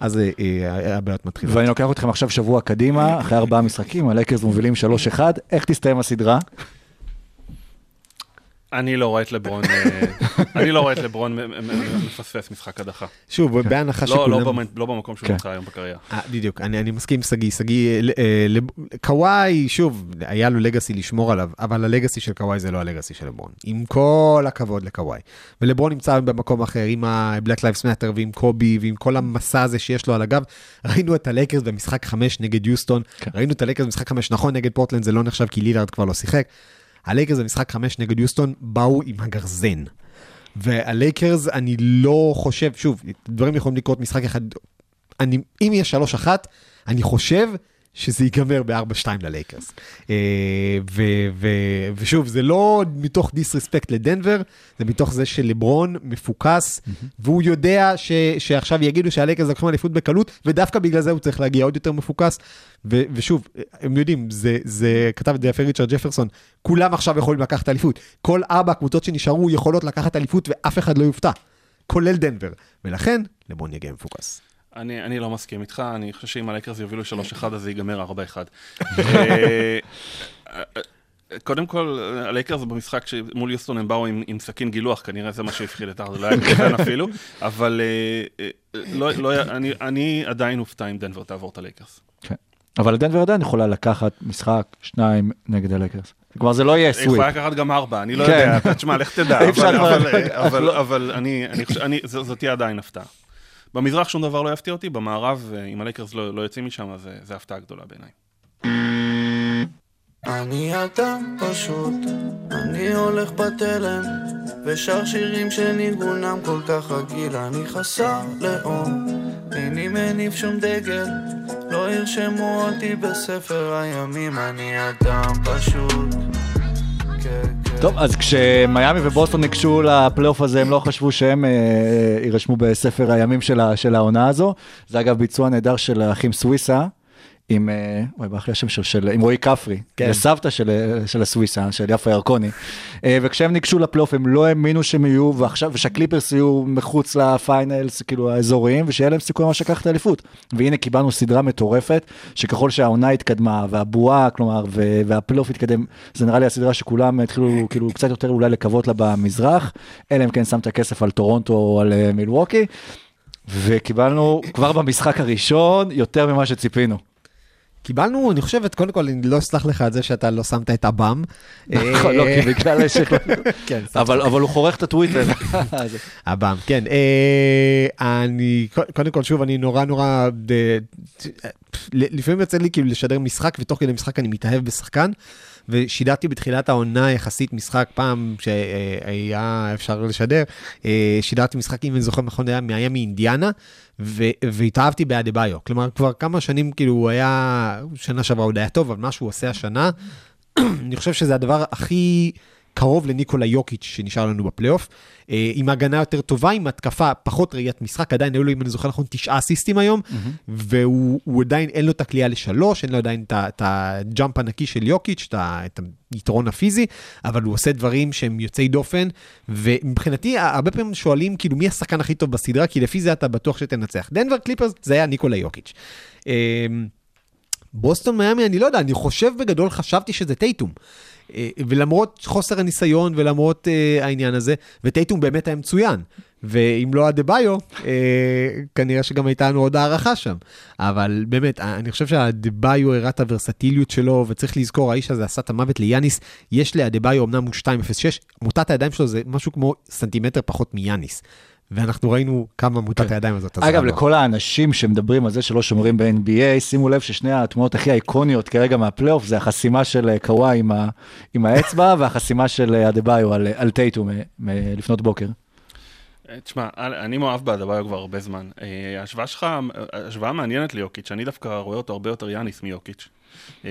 S5: אז אה, אה, הבעיות מתחילות.
S3: ואני לוקח אתכם עכשיו שבוע קדימה, אחרי ארבעה משחקים, הלייקרס מובילים 3-1, איך תסתיים הסדרה?
S6: אני לא רואה את לברון, אה, אני לא רואה את לברון מפספס משחק הדחה.
S5: שוב, בהנחה
S6: לא, לא
S5: שכולם...
S6: לא במקום שהוא
S3: כן.
S6: נמצא היום בקריירה.
S5: אה, בדיוק, אני, מסכים עם שגיא, שגיא, אה, קוואי, שוב, היה לו לגאסי לשמור עליו, אבל הלגאסי של קוואי זה לא הלגאסי של לברון, עם כל הכבוד לקוואי. ולברון נמצא במקום אחר, עם ה-Black Lives Matter ועם קובי ועם כל המסע הזה שיש לו על הגב. ראינו את הלייקרס במשחק 5 נגד יוסטון,
S3: כן.
S5: ראינו את הלייקרס במשחק 5, נכון, נגד פורטלנד זה לא נחשב כי לילארד כבר לא שיחק. הלייקרס במשחק 5 נגד יוסטון באו עם הגרזן. והלייקרס, אני לא חושב, שוב, דברים יכולים לקרות משחק אחד, אני, אם יהיה 3-1, אני חושב שזה ייגמר ב-4-2 ללייקרס. אה, ו- ו- ושוב, זה לא מתוך disrespect לדנבר, זה מתוך זה שלברון מפוקס, והוא יודע ש- שעכשיו יגידו שהלייקרס לקחו אליפות בקלות, ודווקא בגלל זה הוא צריך להגיע עוד יותר מפוקס. ו- ושוב, הם יודעים, זה, זה כתב את זה יפה ריצ'רד ג'פרסון, כולם עכשיו יכולים לקחת אליפות. כל ארבע הקבוצות שנשארו יכולות לקחת אליפות ואף אחד לא יופתע, כולל דנבר. ולכן, לברון יגיע מפוקס.
S6: אני, אני לא מסכים איתך, אני חושב שאם הלייקרס יובילו 3-1 אז זה ייגמר 4-1. אה, קודם כל, הלייקרס במשחק מול יוסטון הם באו עם, עם סכין גילוח, כנראה זה מה שהפחיד את הארדן, לא היה כזה אפילו, אבל אה, לא, לא, אני, אני עדיין אופתע אם דנבר תעבור את הלייקרס.
S3: כן. אבל דנבר עדיין יכולה לקחת משחק, שניים נגד הלייקרס. כלומר זה לא יהיה
S6: היא
S3: sweep.
S6: יכולה לקחת גם ארבע, אני לא
S3: כן.
S6: יודע, תשמע, לך תדע, אבל- אני, זאת תהיה עדיין הפתעה. במזרח שום דבר לא יפתיע אותי, במערב, אה, אם הלייקרס לא לא יוצאים משם, אז זה- זה הפתעה גדולה בעיניי.
S8: אני אדם פשוט, אני הולך בתלם, ושר שירים שניגונם כל כך רגיל, אני חסר לאום, איני מניף שום דגל, לא ירשמו אותי בספר הימים, אני אדם פשוט. כן.
S3: טוב, אז כשמיאמי ובוסטון ניגשו לפלייאוף הזה, הם לא חשבו שהם אה, אה, יירשמו בספר הימים של העונה הזו. זה אגב ביצוע נהדר של האחים סוויסה. עם, אה, וואי, ברח לי השם של, של, עם רועי כפרי,
S5: כן.
S3: כן. סבתא של, אה, של הסוויסה, של יפה ירקוני. אה, וכשהם ניגשו לפלייאוף הם לא האמינו שהם יהיו, ועכשיו, ושהקליפרס יהיו מחוץ ל finals, כאילו האזוריים, ושיהיה להם סיכוי ממש לקחת את האליפות. והנה קיבלנו סדרה מטורפת, שככל שהעונה התקדמה, והבועה, כלומר, והפלייאוף התקדם, זה נראה לי הסדרה שכולם התחילו כאילו קצת יותר אולי לקוות לה במזרח, אלא אם כן שמת כסף על טורונטו או על אה, מילווקי. וקיבלנו כבר במשחק הראשון יותר ממה שציפינו.
S5: קיבלנו, אני חושבת, קודם כל, אני לא אסלח לך על זה שאתה לא שמת את עב"ם.
S3: נכון, לא, כי בגלל ש...
S5: כן,
S3: אבל אבל הוא חורך את הטוויטר.
S5: עב"ם, כן. אה, אני, קודם כל, שוב, אני נורא נורא, אה, לפעמים יוצא לי כאילו לשדר משחק, ותוך כדי משחק אני מתאהב בשחקן, ושידרתי בתחילת העונה יחסית משחק פעם שהיה אפשר לשדר, אה, שידרתי משחק, אם אני זוכר נכון, היה היה מאינדיאנה, ו- והתאהבתי באדבאיו. כלומר, כבר כמה שנים, כאילו, הוא היה, שנה שעברה עוד היה טוב, אבל מה שהוא עושה השנה, אני חושב שזה הדבר הכי קרוב לניקולה יוקיץ' שנשאר לנו בפלייאוף. אה, עם הגנה יותר טובה, עם התקפה פחות ראיית משחק, עדיין היו לו, אם אני זוכר נכון, תשעה אסיסטים היום, והוא הוא עדיין, אין לו את הקליעה לשלוש, אין לו עדיין את הג'אמפ הנקי של יוקיץ', את היתרון הפיזי, אבל הוא עושה דברים שהם יוצאי דופן, ומבחינתי, הרבה פעמים שואלים, כאילו, מי השחקן הכי טוב בסדרה? כי לפי זה אתה בטוח שתנצח. דנבר קליפרס זה היה ניקולה יוקיץ'. אה, בוסטון מיאמי, אני לא יודע, אני חושב בגדול, חשבתי שזה טייטום. אה, ולמרות חוסר הניסיון ולמרות אה, העניין הזה, וטייטום באמת היה מצוין. ואם לא הדה-ביו, אה, כנראה שגם הייתה לנו עוד הערכה שם. אבל באמת, אני חושב שהדה-ביו הראה את הוורסטיליות שלו, וצריך לזכור, האיש הזה עשה את המוות ליאניס, יש לאדבאיו אמנם הוא 2.06, מוטת הידיים שלו זה משהו כמו סנטימטר פחות מיאניס. ואנחנו ראינו כמה מוטת הידיים הזאת עזרה
S3: כן. אגב,
S5: לו.
S3: לכל האנשים שמדברים על זה שלא שומרים ב-NBA, שימו לב ששני התמונות הכי איקוניות כרגע מהפלייאוף זה החסימה של אה, קוואי עם, ה- עם האצבע והחסימה של אה, אדבאיו על, על טייטום מ- מ- לפנות בוקר.
S6: אה, תשמע, אני מאוהב באדבאיו כבר הרבה זמן. אה, ההשוואה שלך, השוואה מעניינת ליוקיץ', אני דווקא רואה אותו הרבה יותר יאניס מיוקיץ'. אה,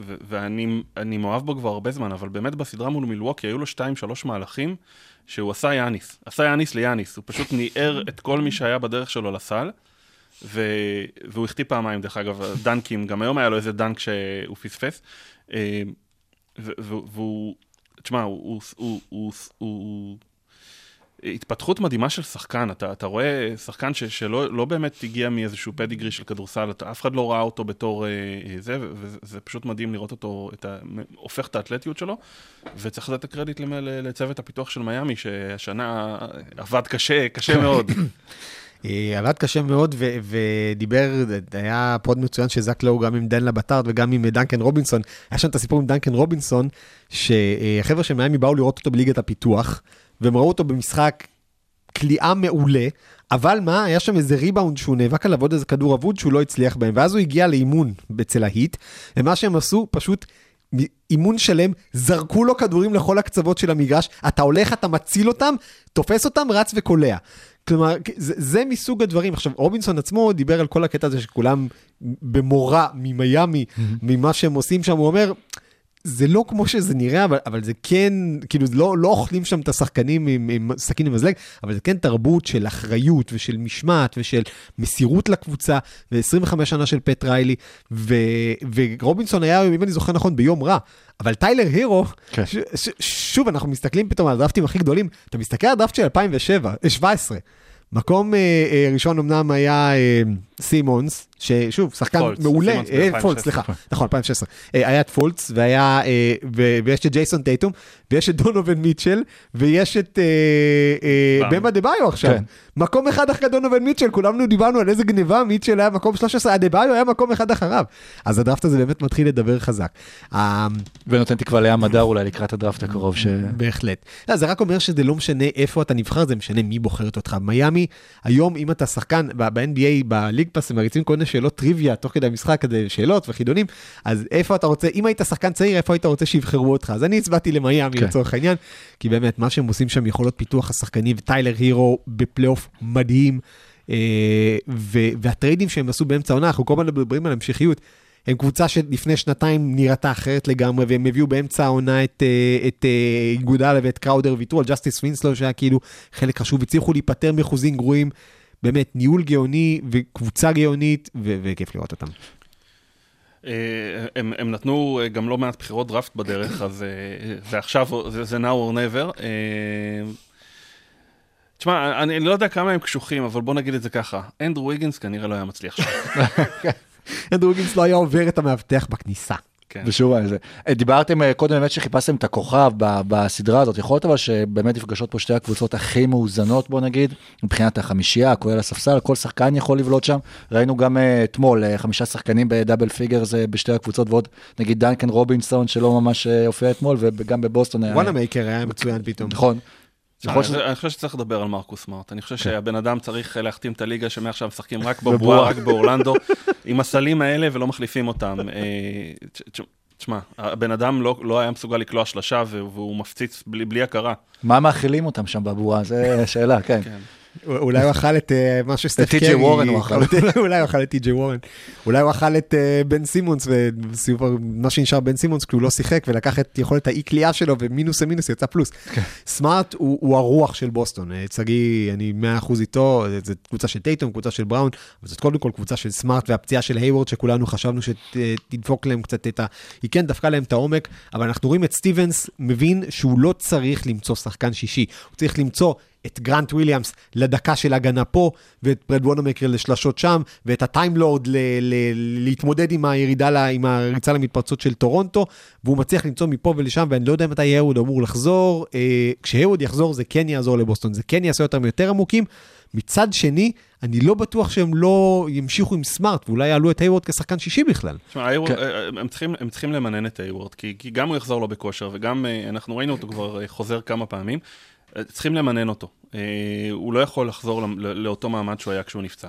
S6: ו- ואני אני מאוהב בו כבר הרבה זמן, אבל באמת בסדרה מול מילווקי היו לו שתיים, שלוש מהלכים שהוא עשה יאניס. עשה יאניס ליאניס, הוא פשוט ניער את כל מי שהיה בדרך שלו לסל. ו... והוא החטיא פעמיים, דרך אגב, דנקים, גם היום היה לו איזה דנק שהוא פספס. אה, ו- והוא, תשמע, הוא, הוא, הוא, הוא, הוא התפתחות מדהימה של שחקן, אתה, אתה רואה שחקן ש, שלא לא באמת הגיע מאיזשהו פדיגרי של כדורסל, אתה, אף אחד לא ראה אותו בתור אה, אה, זה, וזה זה פשוט מדהים לראות אותו, את ה, הופך את האתלטיות שלו, וצריך לתת את הקרדיט לצוות הפיתוח של מיאמי, שהשנה עבד קשה, קשה מאוד.
S5: אה, עבד קשה מאוד ו- ודיבר, היה pod מצוין של זאק לואו גם עם דן לבטארד וגם עם דנקן רובינסון. היה שם את הסיפור עם דנקן רובינסון, שהחבר'ה של מיאמי באו לראות אותו בליגת הפיתוח, והם ראו אותו במשחק קליעה מעולה, אבל מה, היה שם איזה ריבאונד שהוא נאבק עליו עוד איזה כדור אבוד שהוא לא הצליח בהם, ואז הוא הגיע לאימון אצל ההיט, ומה שהם עשו, פשוט אימון שלם, זרקו לו כדורים לכל הקצוות של המגרש, אתה הולך, אתה מציל אותם, תופס אותם, רץ וקולע. כלומר, זה, זה מסוג הדברים. עכשיו, רובינסון עצמו דיבר על כל הקטע הזה שכולם במורא ממיאמי, ממה שהם עושים שם, הוא אומר, זה לא כמו שזה נראה, אבל, אבל זה כן, כאילו, לא, לא אוכלים שם את השחקנים עם, עם סכין ומזלג, אבל זה כן תרבות של אחריות ושל משמעת ושל מסירות לקבוצה, ו-25 שנה של פט ריילי, ו, ורובינסון היה, אם אני זוכר נכון, ביום רע. אבל טיילר הירו,
S3: כן.
S5: ש, ש, שוב, אנחנו מסתכלים פתאום על הדרפטים הכי גדולים, אתה מסתכל על הדרפט של 2007, 17, מקום אה, אה, ראשון אמנם היה אה, סימונס, ששוב, שחקן
S6: פולץ,
S5: מעולה, אה, פולץ,
S6: 2016.
S5: סליחה, נכון, 2016. אה, היה את פולץ, והיה, אה, ו- ויש את ג'ייסון טייטום, ויש את דונובין מיטשל, ויש את אה, אה. במה דה ביו עכשיו.
S3: כן.
S5: מקום אחד אחרי דונובין מיטשל, כולנו דיברנו על איזה גניבה, מיטשל היה מקום 13, הדה ביו היה מקום אחד אחריו. אז הדראפט הזה באמת מתחיל לדבר חזק.
S3: ונותן תקווה לים הדר אולי לקראת הדראפט הקרוב. ש...
S5: בהחלט. לא, זה רק אומר שזה לא משנה איפה אתה נבחר, זה משנה מי בוחרת אותך. מיאמי, היום אם אתה שחקן ב-NBA, בליג פאס, הם מריצים כל מיני שאלות טריוויה תוך כדי המשחק, כדי שאלות וחידונים, אז איפה אתה רוצה, אם היית שחקן צעיר, איפה היית רוצה שיבחרו אותך? אז אני הצבעתי למיאמי
S3: כן.
S5: לצורך העניין, כי באמת, מה שהם עושים שם, יכולות פיתוח השחקנים, וטיילר הירו בפלייאוף מדהים, אה, ו- והטריידים שהם עשו באמצע העונה, אנחנו כל הזמן מדברים על המשכיות. הם קבוצה שלפני שנתיים נראתה אחרת לגמרי, והם הביאו באמצע העונה את, אה, את אה, איגואדלה ואת קראודר, ויתרו על ג'סטיס וינסלו שהיה כאילו חלק חשוב, הצליחו להיפטר מחוזים גרועים, באמת ניהול גאוני וקבוצה גאונית, ו- וכיף לראות אותם.
S6: אה, הם, הם נתנו אה, גם לא מעט בחירות דראפט בדרך, אז אה, זה עכשיו, זה, זה now or never. תשמע, אני לא יודע כמה הם קשוחים, אבל בוא נגיד את זה ככה, אנדרו ויגינס כנראה לא היה מצליח שם.
S5: אנדרו ויגינס לא היה עובר את המאבטח בכניסה.
S6: כן.
S3: ושוב על זה. אה, דיברתם אה, קודם באמת שחיפשתם את הכוכב בסדרה הזאת, יכול להיות אבל שבאמת נפגשות פה שתי הקבוצות הכי מאוזנות בוא נגיד, מבחינת החמישייה, כולל הספסל, כל שחקן יכול לבלוט שם. ראינו גם אה, אתמול אה, חמישה שחקנים ב double figures אה, בשתי הקבוצות ועוד נגיד דנקן רובינסון שלא ממש אה, הופיע אתמול וגם בבוסטון היה...
S5: וואנה מייקר היה מצוין פתאום.
S3: נכון. להיות
S6: אני חושב שצריך לדבר על מרקוס סמארט. אני חושב
S3: כן.
S6: שהבן אדם צריך אה, להחתים את הליגה שמעכשיו משחקים רק
S3: בבועה.
S6: רק באורלנדו, עם הסלים האלה ולא מחליפים אותם. אה, תש- תש- תשמע, הבן אדם לא לא היה מסוגל לקלוע שלושה והוא מפציץ בלי בלי הכרה.
S3: מה מאכילים אותם שם בבועה? זה שאלה, כן.
S6: כן.
S5: אולי הוא אכל את אה, מה שסטף
S3: את
S5: קרי.
S3: TJ וורן הוא אכל.
S5: אולי הוא אכל את טי.ג'יי וורן. אולי הוא אכל את אה, בן סימונס, ומה שנשאר בן סימונס כי הוא לא שיחק, ולקח את יכולת האי קליעה שלו, ומינוס למינוס יצא פלוס.
S3: כן.
S5: סמארט הוא הרוח של בוסטון. אה, שגיא, אני 100% איתו, אה, זו קבוצה של טייטום, קבוצה של בראון, אבל זאת קודם כל קבוצה של סמארט, והפציעה של היוורד, שכולנו חשבנו שתדפוק להם קצת את ה... היא כן דפקה להם את העומק, אבל אנחנו רואים את סטיבנס מבין שהוא לא צריך למצוא שחקן שישי, הוא צריך למצוא את גרנט וויליאמס לדקה של הגנה פה, ואת בראד וונאמייקר לשלשות שם, ואת ה Time Lord ל- ל- להתמודד עם הירידה, ל- עם הריצה למתפרצות של טורונטו, והוא מצליח למצוא מפה ולשם, ואני לא יודע מתי היוורד אמור לחזור. אה, כשהיוורד יחזור זה כן יעזור לבוסטון, זה כן יעשה אותם יותר עמוקים. מצד שני, אני לא בטוח שהם לא ימשיכו עם סמארט, ואולי יעלו את היוורד כשחקן שישי בכלל.
S6: תשמע,
S3: כן.
S6: אה, הם צריכים- הם צריכים למנן את היוורד, כי כי גם הוא יחזור לו בכושר, וגם אה, אנחנו ראינו אותו כבר אה, חוזר כמה פעמים. צריכים למנן אותו. אה, הוא לא יכול לחזור לאותו מעמד שהוא היה כשהוא נפצע.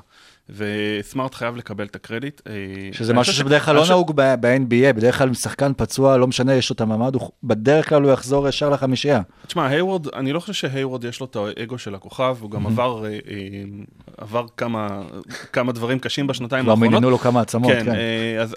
S6: וסמארט חייב לקבל את הקרדיט. אה,
S3: שזה משהו שבדרך כלל לא נהוג ב-NBA, בדרך כלל שחקן פצוע, לא משנה, יש לו את המעמד, הוא- בדרך כלל הוא יחזור ישר לחמישייה.
S6: תשמע, היוורד, אני לא חושב שהיוורד יש לו את האגו של הכוכב, הוא גם עבר, אה, אה, עבר כמה, דברים קשים בשנתיים
S3: כבר
S6: האחרונות.
S3: מינינו לו כמה עצמות,
S6: כן,
S3: כן.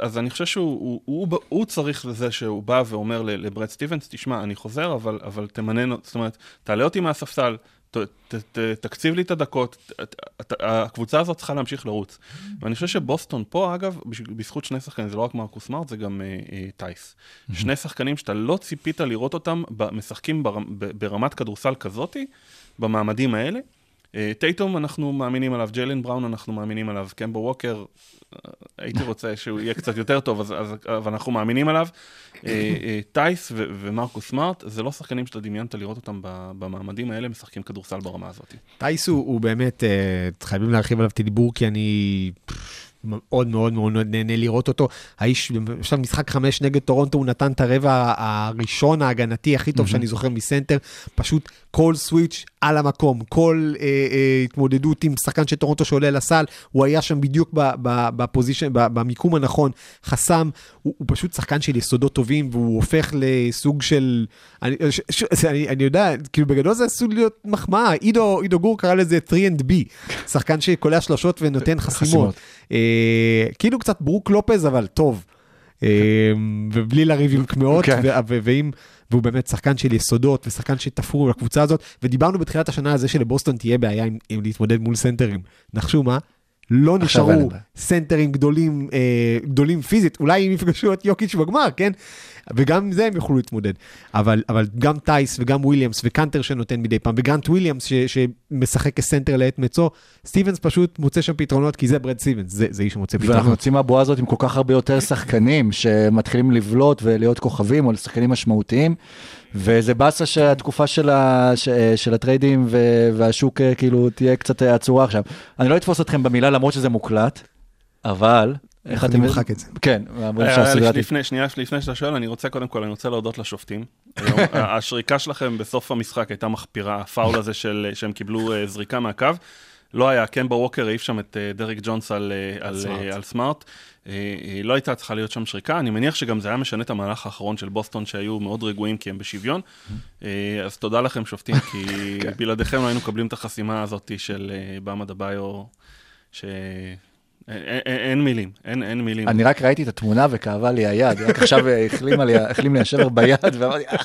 S6: אז, אני חושב שהוא הוא, הוא, הוא צריך לזה שהוא בא ואומר לברד סטיבנס, תשמע, אני חוזר, אבל, אבל תמנן, זאת אומרת, תעלה אותי מהספסל, ת, ת, ת, תקציב לי את הדקות, ת, ת, ת, הקבוצה הזאת צריכה להמשיך לרוץ. ואני חושב שבוסטון פה, אגב, בזכות שני שחקנים, זה לא רק מרקוס סמארט, זה גם אה, אה, טייס. שני שחקנים שאתה לא ציפית לראות אותם משחקים ברמת כדורסל כזאתי, במעמדים האלה. אה, טייטום אנחנו מאמינים עליו, ג'יילן בראון אנחנו מאמינים עליו, קמבו ווקר, אה, הייתי רוצה שהוא יהיה קצת יותר טוב, אז, אז, אבל אנחנו מאמינים עליו. אה, טייס ו- ומרקוס סמארט, זה לא שחקנים שאתה דמיינת לראות אותם במעמדים האלה, משחקים כדורסל ברמה הזאת.
S5: טייס הוא, הוא באמת, חייבים להרחיב עליו את הדיבור, כי אני מאוד מאוד מאוד נהנה לראות אותו. האיש, עכשיו משחק חמש נגד טורונטו, הוא נתן את הרבע הראשון ההגנתי הכי טוב שאני זוכר מסנטר. פשוט כל switch על המקום, כל אה, אה, התמודדות עם שחקן של טורונטו שעולה לסל, הוא היה שם בדיוק ב- ב- ב position, ב- במיקום הנכון, חסם, הוא, הוא פשוט שחקן של יסודות טובים, והוא הופך לסוג של... אני, ש, ש, אני, אני יודע, כאילו בגדול זה עשוי להיות מחמאה, עידו, עידו גור קרא לזה 3&B, שחקן שקולע שלושות ונותן חסימות.
S3: חסימות.
S5: אה, כאילו קצת ברוק לופז, אבל טוב. אה, ובלי לריב עם קמעות,
S3: כן.
S5: ואם, והוא באמת שחקן של יסודות, ושחקן שתפרו לקבוצה הזאת, ודיברנו בתחילת השנה על זה שלבוסטון תהיה בעיה עם, עם להתמודד מול סנטרים. נחשו מה? לא נשארו. סנטרים גדולים, אה, גדולים פיזית, אולי אם יפגשו את יוקיץ' בגמר, כן? וגם עם זה הם יוכלו להתמודד. אבל, אבל גם טייס וגם וויליאמס וקנטר שנותן מדי פעם, וגרנט וויליאמס ש, שמשחק כסנטר לעת מצוא, סטיבנס פשוט מוצא שם פתרונות, כי זה ברד סטיבנס, זה, זה איש שמוצא
S3: ואנחנו
S5: פתרונות.
S3: יוצאים מהבועה הזאת עם כל כך הרבה יותר שחקנים שמתחילים לבלוט ולהיות כוכבים או שחקנים משמעותיים. וזה באסה שהתקופה של, ה, ש, של הטריידים ו, והשוק אה, כאילו תהיה קצת אה, עצורה עכשיו. אני לא אתפוס אתכם במילה למרות שזה מוקלט, אבל... איך אתם...
S5: נמחק את זה.
S3: כן, אומרים
S6: אה,
S3: שהסדרה ת-
S6: לפני, שנייה, לפני שאתה שואל, אני רוצה קודם כל, אני רוצה להודות לשופטים. השריקה שלכם בסוף המשחק הייתה מחפירה, הפאול הזה של, שהם קיבלו אה, זריקה מהקו. לא היה, קמבה ווקר העיף שם את אה, דרק ג'ונס על, על,
S5: סמארט.
S6: על סמארט. לא הייתה צריכה להיות שם שריקה, אני מניח שגם זה היה משנה את המהלך האחרון של בוסטון, שהיו מאוד רגועים כי הם בשוויון. אז תודה לכם שופטים, כי בלעדיכם לא היינו מקבלים את החסימה הזאת של באמה דביו, ש... אין, מילים, אין, אין מילים.
S3: אני רק ראיתי את התמונה וכאבה לי היד, רק עכשיו החלים לי השבר ביד, ואמרתי, "אה,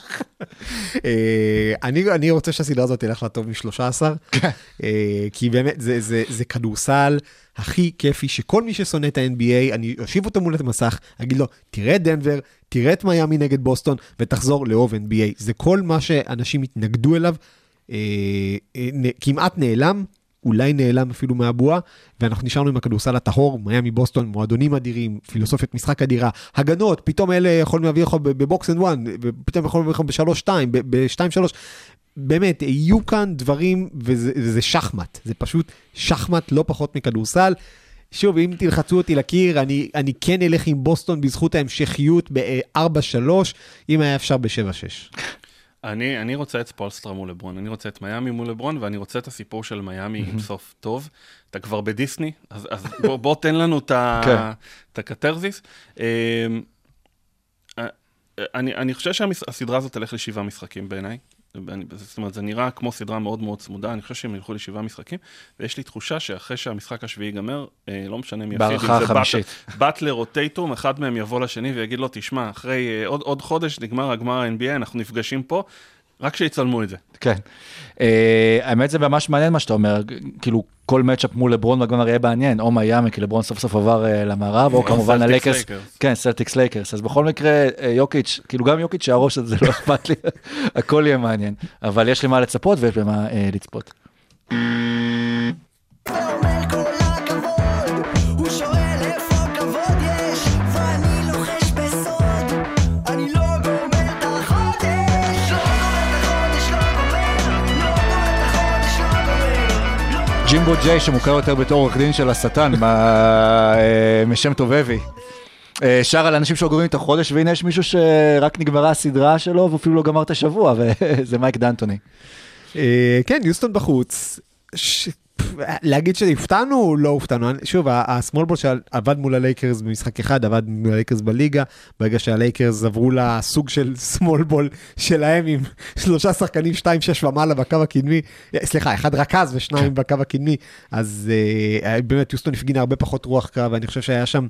S5: אה, אני, אני רוצה שהסדרה הזאת תלך לטוב מ-13, אה, כי באמת זה, זה, זה כדורסל הכי כיפי, שכל מי ששונא את ה-NBA, אני אושיב אותו מול המסך, אגיד לו, תראה את דנבר, תראה את מיאמי נגד בוסטון, ותחזור לאהוב NBA. זה כל מה שאנשים התנגדו אליו, כמעט נעלם. אולי נעלם אפילו מהבועה, ואנחנו נשארנו עם הכדורסל הטהור, מיאמי בוסטון, מועדונים אדירים, פילוסופיית משחק אדירה, הגנות, פתאום אלה יכולים להביא לך ב box and one, ופתאום יכולים להביא לך בשלוש שתיים, בשתיים שלוש. באמת, יהיו כאן דברים, וזה, וזה שחמט, זה פשוט שחמט לא פחות מכדורסל. שוב, אם תלחצו אותי לקיר, אני, אני כן אלך עם בוסטון בזכות ההמשכיות ב-4-3, אם היה אפשר ב-7-6.
S6: אני, אני רוצה את ספולסטרה מול לברון, אני רוצה את מיאמי מול לברון, ואני רוצה את הסיפור של מיאמי עם סוף טוב. אתה כבר בדיסני, אז, אז בוא, בוא תן לנו את
S3: כן.
S6: הקתרזיס. אמ, אה, אני, אני חושב שהסדרה הזאת תלך לשבעה משחקים בעיניי. זאת אומרת, זה נראה כמו סדרה מאוד מאוד צמודה, אני חושב שהם ילכו לשבעה משחקים, ויש לי תחושה שאחרי שהמשחק השביעי ייגמר, אה, לא משנה מי יפסיד, אם זה. באטלר- באטלר או טייטום, אחד מהם יבוא לשני ויגיד לו, תשמע, אחרי אה, עוד, עוד חודש נגמר הגמר ה-NBA, אנחנו נפגשים פה, רק שיצלמו את זה.
S3: כן. אה, האמת זה ממש מעניין מה שאתה אומר, כאילו כל matchup מול לברון בגמר יהיה מעניין, או מיאמי, כי לברון סוף סוף עבר אה, למערב, או כמובן
S6: סלטיקס
S3: הלייקרס,
S6: לייקרס.
S3: כן, סלטיקס לייקרס, אז בכל מקרה אה, יוקיץ', כאילו גם יוקיץ' שהראש הזה לא אכפת לי, הכל יהיה מעניין, אבל יש לי מה לצפות ויש במה אה, לצפות. ג'ימבו ג'יי שמוכר יותר בתור עורך דין של השטן, אה, משם טובבי. אה, שר על אנשים שוגרים את החודש, והנה יש מישהו שרק נגמרה הסדרה שלו ואפילו לא גמר את השבוע, וזה מייק דנטוני.
S5: אה, כן, יוסטון בחוץ. להגיד שהופתענו, לא הופתענו. שוב, ה- ה small ball שעבד מול הלייקרס במשחק אחד, עבד מול הלייקרס בליגה, ברגע שהלייקרס עברו לסוג של small ball שלהם עם שלושה שחקנים, שתיים, שש ומעלה בקו הקדמי, סליחה, אחד רכז ושניים בקו הקדמי, אז אה, באמת יוסטון הפגינה הרבה פחות רוח קרב, ואני חושב שהיה שם,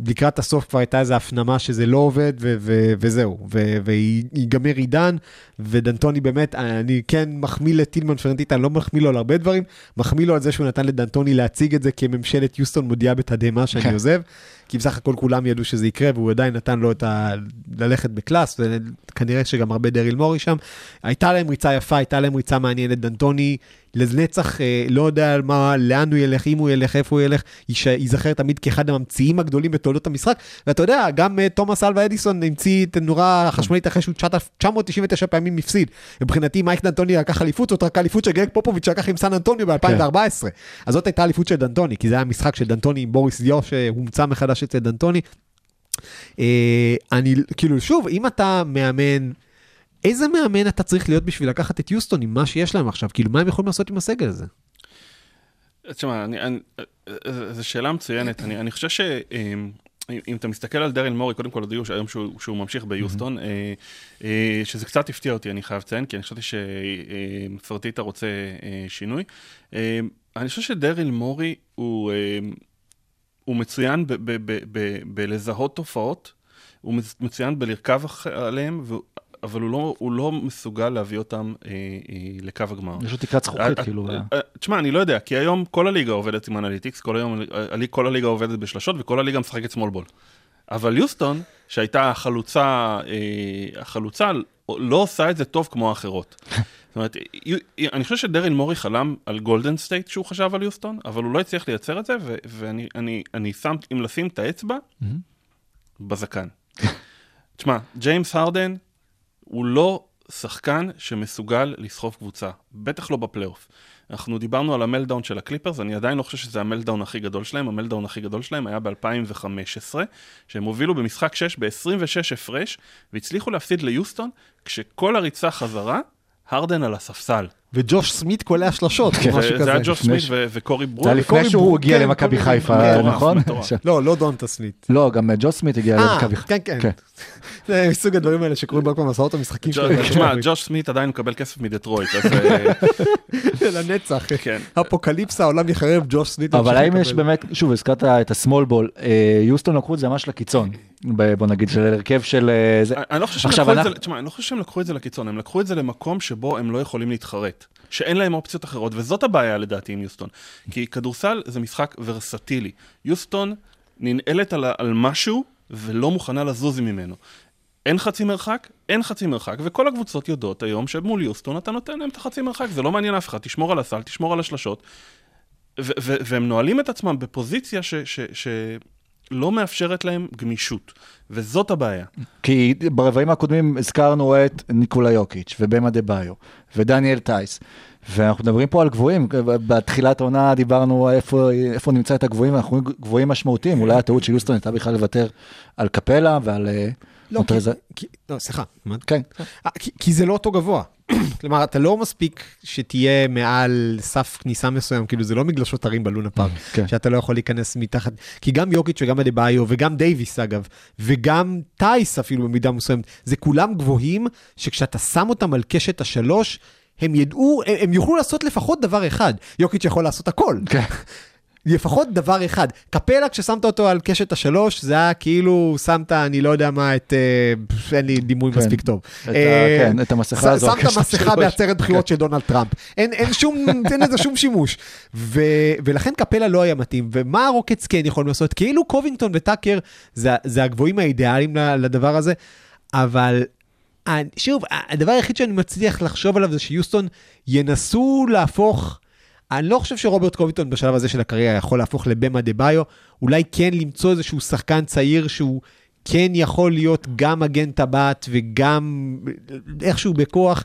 S5: לקראת הסוף כבר הייתה איזו הפנמה שזה לא עובד, ו- ו- וזהו, ו- ויגמר עידן, ודנטוני באמת, אני כן מחמיא לטילמן פרטיטה, אני לא מחמיא לו על הרבה דברים, מחמיא לו על זה שהוא נתן לדנטוני להציג את זה כממשלת יוסטון מודיעה בתדהמה שאני. עוזב, כי בסך הכל כולם ידעו שזה יקרה, והוא עדיין נתן לו את ה... ללכת ב class, וכנראה שגם הרבה דריל מורי שם. הייתה להם ריצה יפה, הייתה להם ריצה מעניינת, דנטוני לנצח, אה, לא יודע על מה, לאן הוא ילך, אם הוא ילך, איפה הוא ילך, ייש- ייזכר תמיד כאחד הממציאים הגדולים בתולדות המשחק, ואתה יודע, גם אה, תומאס אלווה אדיסון המציא את הנורה החשמלית אחרי שהוא 999 פעמים הפסיד. מבחינתי מייק דנטוני לקח אליפות, זאת רק אליפות שגרג פופוביץ' לקח עם סן אנטוניו ב-2014. אז זאת הייתה אליפות של דנטוני, כי זה היה משחק של דנטוני עם בוריס דיו שהומצא מחדש אצל דנטוני. אה, אני, כאילו, שוב, אם אתה מאמן, איזה מאמן אתה צריך להיות בשביל לקחת את יוסטון עם מה שיש להם עכשיו? כאילו, מה הם יכולים לעשות עם הסגל הזה?
S6: תשמע, אני- אני- אה, זו שאלה מצוינת. אני אני חושב שאם אם אתה מסתכל על דרל מורי, קודם כל הודיעו שהיום שהוא שהוא ממשיך ביוסטון, אה, אה, שזה קצת הפתיע אותי, אני חייב לציין, כי אני חשבתי שפרטיטה רוצה אה, שינוי. אה, אני חושב שדרל מורי הוא אה, הוא מצוין בלזהות תופעות, הוא מצ- מצוין בלרכב עליהם, והוא- אבל הוא לא, הוא לא מסוגל להביא אותם אה, אה, לקו הגמר.
S3: יש לו תקרת זכוכית,
S6: אה,
S3: כאילו.
S6: אה, אה, תשמע, אני לא יודע, כי היום כל הליגה עובדת עם analytics, כל היום, אה, כל הליגה עובדת בשלשות וכל הליגה משחקת small ball. אבל יוסטון, שהייתה החלוצה, אה, החלוצה, לא עושה את זה טוב כמו האחרות. זאת אומרת, אני חושב שדריל מורי חלם על גולדן סטייט שהוא חשב על יוסטון, אבל הוא לא הצליח לייצר את זה, ו- ואני אני, אני שם, אם לשים את האצבע, בזקן. תשמע, ג'יימס הרדן הוא לא שחקן שמסוגל לסחוב קבוצה, בטח לא בפלייאוף. אנחנו דיברנו על ה meltdown של הקליפרס, אני עדיין לא חושב שזה ה meltdown הכי גדול שלהם, ה meltdown הכי גדול שלהם היה ב-2015, שהם הובילו במשחק 6 ב-26 הפרש, והצליחו להפסיד ליוסטון, כשכל הריצה חזרה, הרדן על הספסל.
S5: וג'וש סמית קולע שלשות,
S3: כן.
S5: או משהו
S6: זה
S5: כזה.
S6: היה ג'וש סמית וקורי ברואר.
S3: היה לפני שהוא
S5: ברוק,
S3: הגיע
S5: כן,
S3: למכבי חיפה, נכון?
S6: מטורף.
S5: לא, לא דונטה סמית.
S3: לא, גם אה, ג'ו סמית הגיע
S5: אה,
S3: למכבי
S5: כן, כן. זה מסוג הדברים האלה שקורים רק במסעות המשחקים שלהם.
S6: תשמע, ג'וש סמית עדיין מקבל כסף מדטרויט, אז אה,
S5: לנצח.
S6: כן.
S5: אפוקליפסה, העולם יחרב, ג'וש סמית.
S3: אבל
S5: ימשיך
S3: האם יש. באמת, שוב, הזכרת את הסמול בול, יוסטון לקחו את זה ממש לקיצון, בוא נגיד, של הרכב של... אה, זה-
S6: אני לא חושב שהם
S3: עכשיו,
S6: לקחו את זה,
S3: אנחנו-
S6: תשמע, אני לא חושב שהם לקחו את זה לקיצון, הם לקחו את זה למקום שבו הם לא יכולים להתחרט. שאין להם אופציות אחרות, וזאת הבעיה לדעתי עם יוסטון. כי כדורסל זה משחק ורסטילי. יוסטון ננעלת על, על משהו ולא מוכנה לזוז ממנו. אין חצי מרחק, אין חצי מרחק, וכל הקבוצות יודעות היום שמול יוסטון אתה נותן להם את החצי מרחק, זה לא מעניין אף אחד, תשמור על הסל, תשמור על השלשות. והם נועלים את עצמם בפוזיציה ש- ש- שלא מאפשרת להם גמישות, וזאת הבעיה.
S3: כי ברבעים הקודמים הזכרנו את ניקולה יוקיץ' ובמה דה ביו ודניאל טייס. ואנחנו מדברים פה על גבוהים, בתחילת העונה דיברנו איפה, איפה נמצא את הגבוהים, אנחנו רואים גבוהים משמעותיים, אולי הטעות של יוסטון הייתה בכלל לוותר על קפלה ועל אה,
S5: לא, כי-
S3: מונטרזה.
S5: כי- לא, סליחה.
S3: כן,
S5: אה, כי- כי זה לא אותו גבוה. כלומר, אתה לא מספיק שתהיה מעל סף כניסה מסוים, כאילו זה לא מגלשות הרים בלונה פארק,
S3: כן.
S5: שאתה לא יכול להיכנס מתחת, כי גם יוקיץ' וגם אדה-ביו וגם דייוויס אגב, וגם טייס אפילו במידה מסוימת, זה כולם גבוהים, שכשאתה שם אותם על קשת השלוש, הם ידעו, הם, הם יוכלו לעשות לפחות דבר אחד, יוקיץ' יכול לעשות הכל.
S3: כן.
S5: לפחות דבר אחד. קפלה, כששמת אותו על קשת השלוש, זה היה כאילו שמת, אני לא יודע מה, את... אה, אין לי דימוי
S3: כן.
S5: מספיק טוב.
S3: את
S5: אה,
S3: כן, את המסכה הזו,
S5: שמת מסכה. בעצרת בחירות של דונלד טראמפ. אין אין שום, אין לזה שום שימוש. ו- ולכן קפלה לא היה מתאים. ומה הרוקטס כן יכולים לעשות? כאילו קובינגטון וטאקר זה- זה הגבוהים האידיאליים לדבר הזה, אבל אה, שוב, הדבר היחיד שאני מצליח לחשוב עליו זה שיוסטון ינסו להפוך, אני לא חושב שרוברט קוביטון בשלב הזה של הקריירה יכול להפוך לבמה דה ביו, אולי כן למצוא איזשהו שחקן צעיר שהוא כן יכול להיות גם מגן טבעת וגם איכשהו בכוח.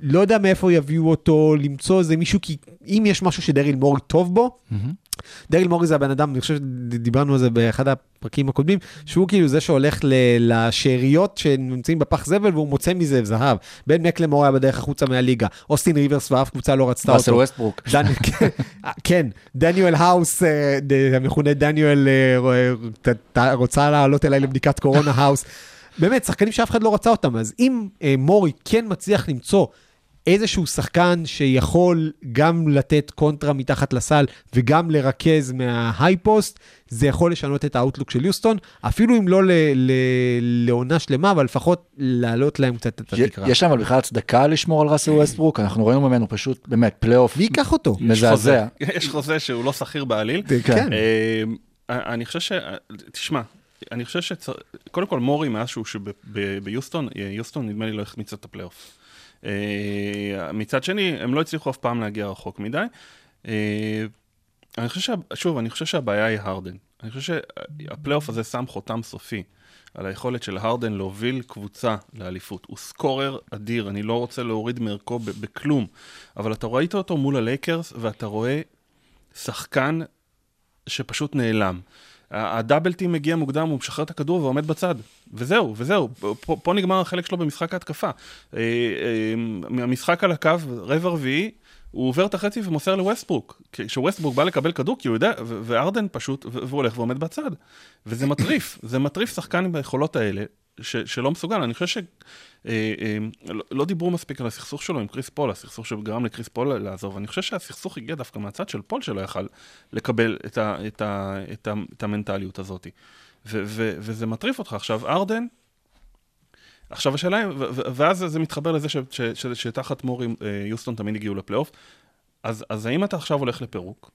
S5: לא יודע מאיפה יביאו אותו, למצוא איזה מישהו, כי אם יש משהו שדריל מורי טוב בו, דריל מורי זה הבן אדם, אני חושב שדיברנו על זה באחד הפרקים הקודמים, שהוא כאילו זה שהולך ל- לשאריות שנמצאים בפח זבל והוא מוצא מזה זהב. בן מקלמור היה בדרך החוצה מהליגה. אוסטין ריברס ואף קבוצה לא רצתה אותו.
S3: ווסטברוק.
S5: דני- כן, דניאל האוס, אה, המכונה דניאל, אה, אה, רוצה לעלות אליי לבדיקת קורונה האוס. באמת, שחקנים שאף אחד לא רצה אותם, אז אם מורי כן מצליח למצוא איזשהו שחקן שיכול גם לתת קונטרה מתחת לסל וגם לרכז מה high post, זה יכול לשנות את ה outlook של יוסטון, אפילו אם לא ל- ל- לעונה שלמה, אבל לפחות להעלות להם קצת את התקרה.
S3: יש להם אבל בכלל הצדקה לשמור על ראסל ווסטברוק, אנחנו ראינו ממנו פשוט באמת פלייאוף
S5: מי ייקח אותו?
S3: מזעזע.
S6: יש חוזה שהוא לא סחיר בעליל.
S5: כן.
S6: אה, אני חושב ש... תשמע, אני חושב ש... קודם כל, מורי, מאז שהוא ביוסטון, אה, יוסטון נדמה לי לא החמיץ את הפלייאוף. אה, מצד שני, הם לא הצליחו אף פעם להגיע רחוק מדי. אה, אני חושב. שוב, אני חושב שהבעיה היא הרדן. אני חושב שהפלייאוף הזה שם חותם סופי על היכולת של הרדן להוביל קבוצה לאליפות. הוא scorer אדיר, אני לא רוצה להוריד מערכו בכלום, אבל אתה ראית אותו מול הלייקרס, ואתה רואה שחקן שפשוט נעלם. ה double team מגיע מוקדם, הוא משחרר את הכדור ועומד בצד. וזהו, וזהו. פה, פה נגמר החלק שלו במשחק ההתקפה. אה, אה, מהמשחק על הקו, רבע רביעי, הוא עובר את החצי ומוסר לווסטברוק. כשווסטברוק בא לקבל כדור, כי הוא יודע, והארדן פשוט, והוא הולך ועומד בצד. וזה מטריף, זה מטריף שחקן עם היכולות האלה, ש- שלא מסוגל. אני חושב ש... אה, אה, לא- לא דיברו מספיק על הסכסוך שלו עם קריס פול, הסכסוך שגרם לקריס פול לעזוב. אני חושב שהסכסוך הגיע דווקא מהצד של פול שלא יכל לקבל את, ה, את, ה, את, ה, את המנטליות הזאת. ו, ו, וזה מטריף אותך. עכשיו, הארדן, עכשיו השאלה היא, ואז זה מתחבר לזה ש, ש, ש, שתחת מורי אה, יוסטון תמיד הגיעו לפלייאוף. אז, אז האם אתה עכשיו הולך לפירוק?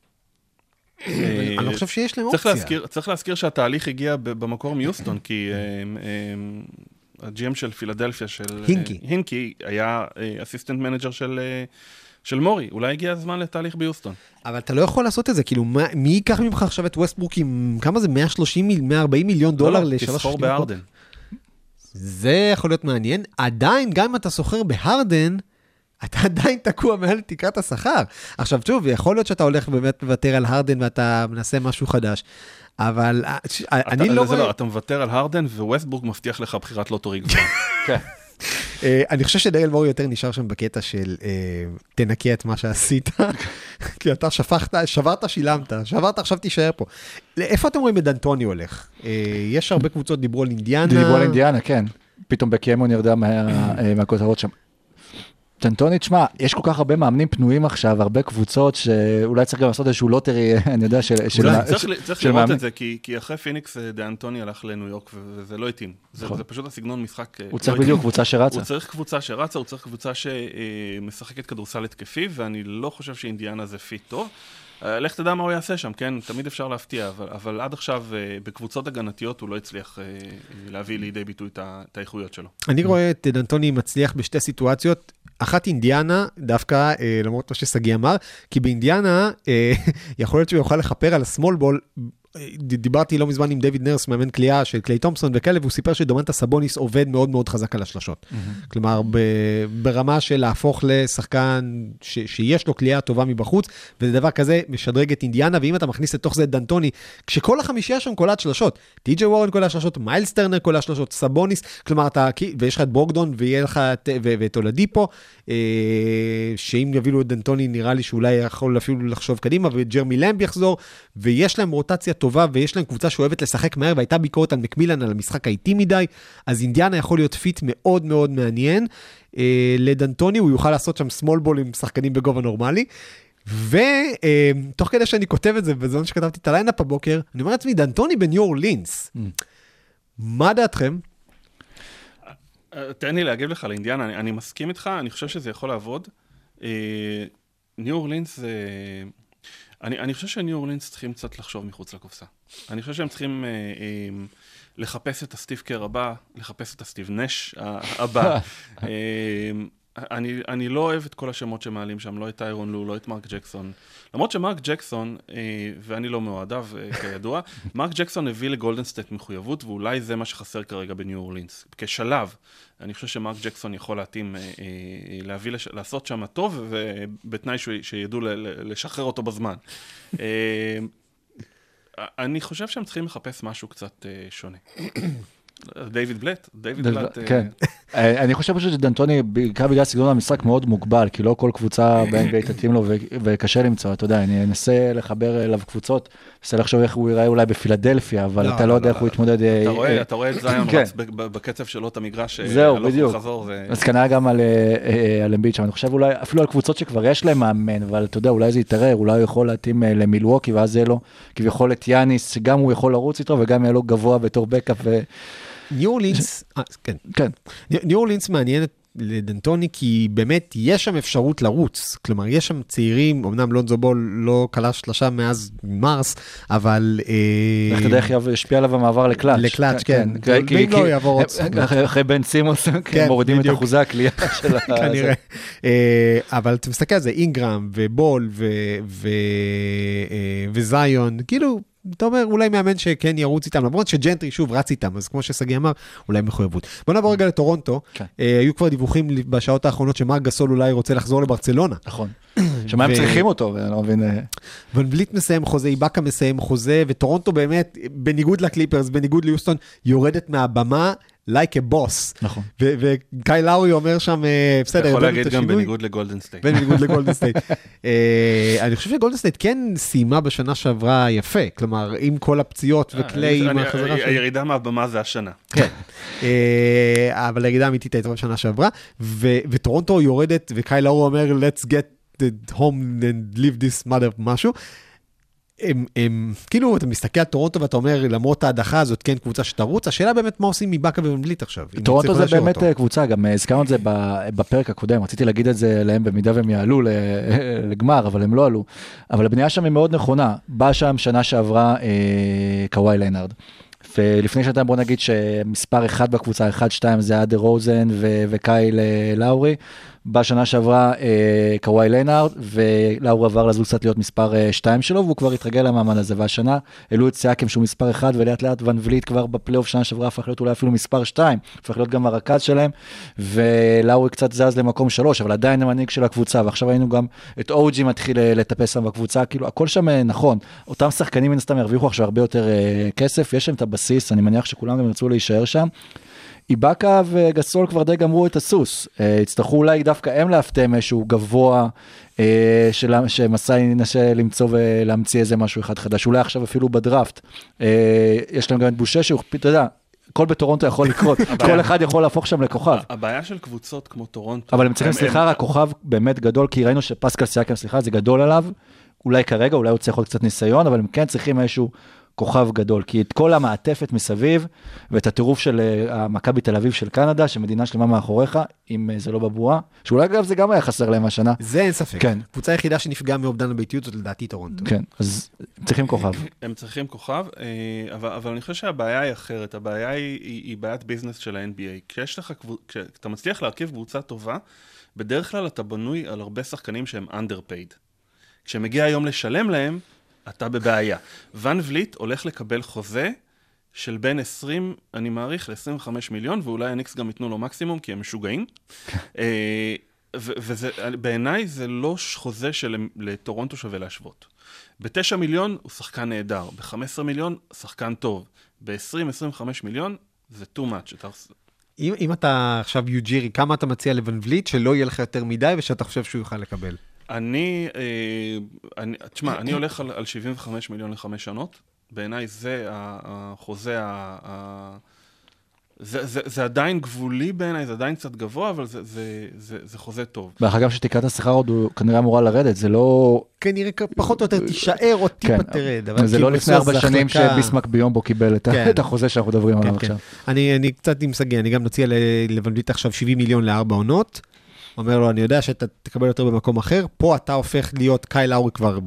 S6: אה,
S5: אני לא חושב שיש להם אופציה.
S6: צריך להזכיר שהתהליך הגיע במקור מיוסטון, כי אה, ה GM של פילדלפיה, של... אה,
S5: הינקי.
S6: הינקי היה assistant manager של... אה, של מורי, אולי הגיע הזמן לתהליך ביוסטון.
S5: אבל אתה לא יכול לעשות את זה, כאילו, מה, מי ייקח ממך עכשיו את ווסטברוק עם, כמה זה, 130, מיל- 140 מיליון דולר
S6: לא, לא,
S5: לשלוש
S6: תסחור
S5: שניות?
S6: בהארדן.
S5: זה יכול להיות מעניין. עדיין, גם אם אתה סוחר בהרדן, אתה עדיין תקוע מעל תקרת השכר. עכשיו, שוב, יכול להיות שאתה הולך באמת לוותר על הרדן ואתה מנסה משהו חדש, אבל אה, אני
S6: אתה,
S5: לא
S6: זה
S5: רואה...
S6: לא, אתה מוותר על הרדן וווסטבורג מבטיח לך בחירת לוטורי גבוהה.
S3: כן.
S5: אה, אני חושב שדריאל מורי יותר נשאר שם בקטע של אה, תנקה את מה שעשית, כי אתה שפכת, שברת, שילמת, שברת, עכשיו תישאר פה. לאיפה אתם רואים את דנטוני הולך? אה, יש הרבה קבוצות דיברו על אינדיאנה.
S3: דיברו על אינדיאנה, כן. פתאום בקיימון ירדה מה- אה, מהכותרות שם. דנטוני, תשמע, יש כל כך הרבה מאמנים פנויים עכשיו, הרבה קבוצות שאולי צריך גם לעשות איזשהו lottery, אני יודע, של... של-
S6: אולי, צריך, לראות. את זה, כי, כי אחרי פיניקס אה, ד'אנטוני הלך לניו יורק וזה לא התאים. זה,
S3: נכון.
S6: זה פשוט הסגנון משחק. אה,
S3: הוא
S6: לא
S3: צריך. בדיוק קבוצה שרצה.
S6: הוא צריך קבוצה שרצה, הוא צריך קבוצה שמשחקת כדורסל התקפי, ואני לא חושב שאינדיאנה זה fit טוב. אה, לך תדע מה הוא יעשה שם, כן? תמיד אפשר להפתיע, אבל, אבל עד עכשיו אה, בקבוצות הגנתיות הוא לא הצליח אה, להביא לידי ביטוי את האיכויות שלו.
S5: אני רואה את דנטוני מצליח בשתי סיטואציות. אחת אינדיאנה, דווקא, אה, למרות מה ששגיא אמר, כי באינדיאנה, אה, יכול להיות שהוא יוכל לכפר על. אה, ד- דיברתי לא מזמן עם דיוויד נרס, מאמן קליעה של קליי תומפסון וכאלה, והוא סיפר שדומנטה סבוניס עובד מאוד מאוד חזק על השלשות. כלומר, ב- ברמה של להפוך לשחקן ש- שיש לו קליעה טובה מבחוץ, ודבר כזה משדרג את אינדיאנה, ואם אתה מכניס לתוך זה את דנטוני, כשכל החמישייה שם קולעת שלשות, טי.ג'יי וורן קולע שלשות, מיילס טרנר קולע שלשות, סבוניס, כלומר, אתה, ויש לך את ברוקדון, ויהיה לך את, ו- ואת אולדיפו, אה, שאם יביאו את דנטוני, נראה לי שאולי יכול אפילו לחשוב קדימה, וג'רמי למב יחזור, ויש להם רוטציה טובה, ויש להם קבוצה שאוהבת לשחק מהר, והייתה ביקורת על מקמילן על המשחק האיטי מדי, אז אינדיאנה יכול להיות fit מאוד מאוד מעניין. אה, לדנטוני הוא יוכל לעשות שם small ball עם שחקנים בגובה נורמלי. ותוך כדי שאני כותב את זה, בזמן שכתבתי את ה lineup הבוקר, אני אומר לעצמי, דנטוני בניו אורלינס. מה דעתכם?
S6: אה, תן לי להגיב לך לאינדיאנה, אני, אני מסכים איתך, אני חושב שזה יכול לעבוד. אה, ניו אורלינס זה... אני, אני חושב שניו אורלינס צריכים קצת לחשוב מחוץ לקופסה. אני חושב שהם צריכים אה, אה, לחפש את הסטיב קר הבא, לחפש את הסטיב נש הבא. אה, אני, אני לא אוהב את כל השמות שמעלים שם, לא את טיירון לו, לא את מרק ג'קסון. למרות שמרק ג'קסון, אה, ואני לא מאוהדיו אה, כידוע, מרק ג'קסון הביא לגולדן סטייט מחויבות, ואולי זה מה שחסר כרגע בניו אורלינס. כשלב, אני חושב שמרק ג'קסון יכול להתאים, אה, להביא, לש... לעשות שם טוב, ובתנאי שהוא- שידעו ל- לשחרר אותו בזמן. אני חושב שהם צריכים לחפש משהו קצת שונה. דיוויד בלט, דיוויד בלט. אה,
S3: כן. אה, אני חושב פשוט שדנטוני, בעיקר בגלל סגנון המשחק מאוד מוגבל, כי לא כל קבוצה ב-NBA תתאים לו וקשה למצוא, אתה יודע, אני אנסה לחבר אליו קבוצות, אנסה לחשוב איך הוא ייראה אולי בפילדלפיה, אבל
S5: לא,
S3: אתה לא יודע איך הוא יתמודד. אה,
S6: אתה
S3: אה,
S6: רואה, את זיון
S3: כן.
S6: רץ בקצב שלו את המגרש,
S3: זהו, בדיוק. אז כנראה גם על, אמביט שם, אני חושב אולי אפילו על קבוצות שכבר יש להם מאמן, אבל אתה יודע, אולי זה יתערער, אולי הוא יכול להתאים למילווקי, ואז יהיה לו כביכול את יאניס, שגם הוא יכול לרוץ איתו וגם יהיה לו גבוה בתור בקאפ.
S5: ניו אורלינס, אה, כן.
S3: כן,
S5: ניו אורלינס מעניינת לדנטוני, כי באמת יש שם אפשרות לרוץ. כלומר, יש שם צעירים, אמנם לונזו בול לא כלה שלושה מאז מרס, אבל... אה,
S3: איך אתה יודע איך ישפיע עליו המעבר לקלאץ'.
S5: לקלאץ', כן.
S3: כי- כי-
S5: ואם לא,
S3: כי-
S5: יעבור עוד
S3: אחרי- בן סימוס,
S5: כן,
S3: מורידים את. אחוזי הקליעה של ה...
S5: כנראה. אה, אבל אתה מסתכל על זה, אינגרם ובול אה, וזיון, כאילו, אתה אומר, אולי מאמן שכן ירוץ איתם, למרות שג'נטרי שוב רץ איתם, אז כמו ששגיא אמר, אולי מחויבות. בוא נעבור רגע לטורונטו.
S3: כן.
S5: אה, היו כבר דיווחים בשעות האחרונות שמרק גסול אולי רוצה לחזור לברצלונה.
S3: נכון. שמה הם צריכים אותו, אני לא מבין. אה,
S5: ון וליט מסיים חוזה, איבאקה מסיים חוזה, וטורונטו באמת, בניגוד לקליפרס, בניגוד ליוסטון, יורדת מהבמה like a boss.
S3: נכון.
S5: ו- וקאי לאורי אומר שם, אה, בסדר,
S6: יכול להגיד גם. בניגוד לגולדן סטייט.
S5: בניגוד לגולדן סטייט. אה, אני חושב שגולדן סטייט כן סיימה בשנה שעברה יפה, כלומר, עם כל הפציעות וקליי, עם
S6: אני-
S5: החזרה של...
S6: הירידה מהבמה זה השנה.
S5: כן. אה, אבל הירידה האמיתית הייתה בשנה שעברה, ו- וטורונטו יורדת, וקאי לאורי אומר, let's get home and leave this mother משהו. הם, הם, כאילו, אתה מסתכל על טורונטו ואתה אומר, למרות ההדחה הזאת, כן, קבוצה שתרוץ, השאלה באמת מה עושים מבאקה ומבליט עכשיו.
S3: טורונטו זה באמת
S5: אותו.
S3: אה, קבוצה, גם אה, הזכרנו את זה בפרק הקודם, רציתי להגיד את זה להם במידה והם יעלו לגמר, אבל הם לא עלו. אבל הבנייה שם היא מאוד נכונה. בא שם שנה שעברה אה, קוואי לנארד. ולפני שנתיים בוא נגיד שמספר אחד בקבוצה, אחד, שתיים, זה היה דה רוזן וקייל אה, לאורי. בשנה שעברה אה, קוואי לנארד, ולאורי עבר לזוז קצת להיות מספר אה, שתיים שלו, והוא כבר התרגל למעמד הזה. והשנה העלו את סיאקם שהוא מספר אחד, ולאט לאט ון וליט כבר בפלייאוף שנה שעברה הפך להיות אולי אפילו מספר שתיים, הפך להיות גם הרכז שלהם, ולאורי קצת זז למקום שלוש, אבל עדיין המנהיג של הקבוצה, ועכשיו היינו גם את אוג'י מתחיל אה, לטפס שם בקבוצה, כאילו הכל שם אה, נכון. אותם שחקנים מן הסתם ירוויחו עכשיו הרבה יותר אה, כסף, יש להם את הבסיס, אני מניח שכולם גם ירצו להישאר שם. איבאקה וגסול כבר די גמרו את הסוס. אה, יצטרכו אולי דווקא הם להפתיע איזשהו גבוה אה, שמסאי ינסה למצוא ולהמציא איזה משהו אחד חדש. אולי עכשיו אפילו בדראפט. אה, יש להם גם את בושה שהוא, אתה יודע, הכל בטורונטו יכול לקרות. כל אחד יכול להפוך שם לכוכב.
S6: הבעיה של קבוצות כמו טורונטו...
S3: אבל הם צריכים, סליחה, רק כוכב באמת גדול, כי ראינו שפסקל סיאקם, סליחה, זה גדול עליו. אולי כרגע, אולי הוא צריך עוד קצת ניסיון, אבל הם כן צריכים איזשהו כוכב גדול, כי את כל המעטפת מסביב, ואת הטירוף של אה, מכבי תל אביב של קנדה, שמדינה שלמה מאחוריך, אם אה, זה לא בבועה, שאולי אגב זה גם היה חסר להם השנה.
S5: זה אין ספק.
S3: כן.
S5: קבוצה היחידה שנפגעה מאובדן הביתיות זאת לדעתי טורונטו.
S3: כן, אז הם צריכים כוכב.
S6: הם צריכים כוכב, אה, אבל, אבל אני חושב שהבעיה היא אחרת, הבעיה היא, היא, היא בעיית ביזנס של ה-NBA. כשיש לך, כשאתה מצליח להרכיב קבוצה טובה, בדרך כלל אתה בנוי על הרבה שחקנים שהם underpaid. כשמגיע היום לשלם להם, אתה בבעיה. ון וליט הולך לקבל חוזה של בין 20, אני מעריך, ל-25 מיליון, ואולי הניקס גם ייתנו לו מקסימום, כי הם משוגעים. אה, ובעיניי זה לא חוזה שלטורונטו שווה להשוות. ב-9 מיליון הוא שחקן נהדר, ב-15 מיליון שחקן טוב, ב-20-25 מיליון זה too much. אתה...
S5: אם, אם אתה עכשיו יוג'ירי, כמה אתה מציע לבן וליט שלא יהיה לך יותר מדי ושאתה חושב שהוא יוכל לקבל?
S6: אני, אה, אני, תשמע, אני הולך על, על 75 מיליון לחמש שנות. בעיניי זה החוזה ה- ה- זה, זה, זה עדיין גבולי בעיניי, זה עדיין קצת גבוה, אבל זה, זה, זה, זה חוזה טוב.
S3: דרך אגב, שתקרת השכר עוד הוא כנראה אמורה לרדת, זה לא...
S5: כנראה פחות או יותר תישאר או טיפה
S3: כן,
S5: תרד. אבל
S3: זה לא לפני ארבע שנים
S5: החלטה-
S3: שביסמק ביומבו קיבל את
S5: כן.
S3: את החוזה שאנחנו מדברים עליו
S5: כן, כן.
S3: עכשיו.
S5: אני, אני קצת עם שגיא, אני גם מציע ל- לבנבליט עכשיו 70 מיליון לארבע עונות. אומר לו, אני יודע שאתה תקבל יותר במקום אחר, פה אתה הופך להיות, קייל לאורי כבר,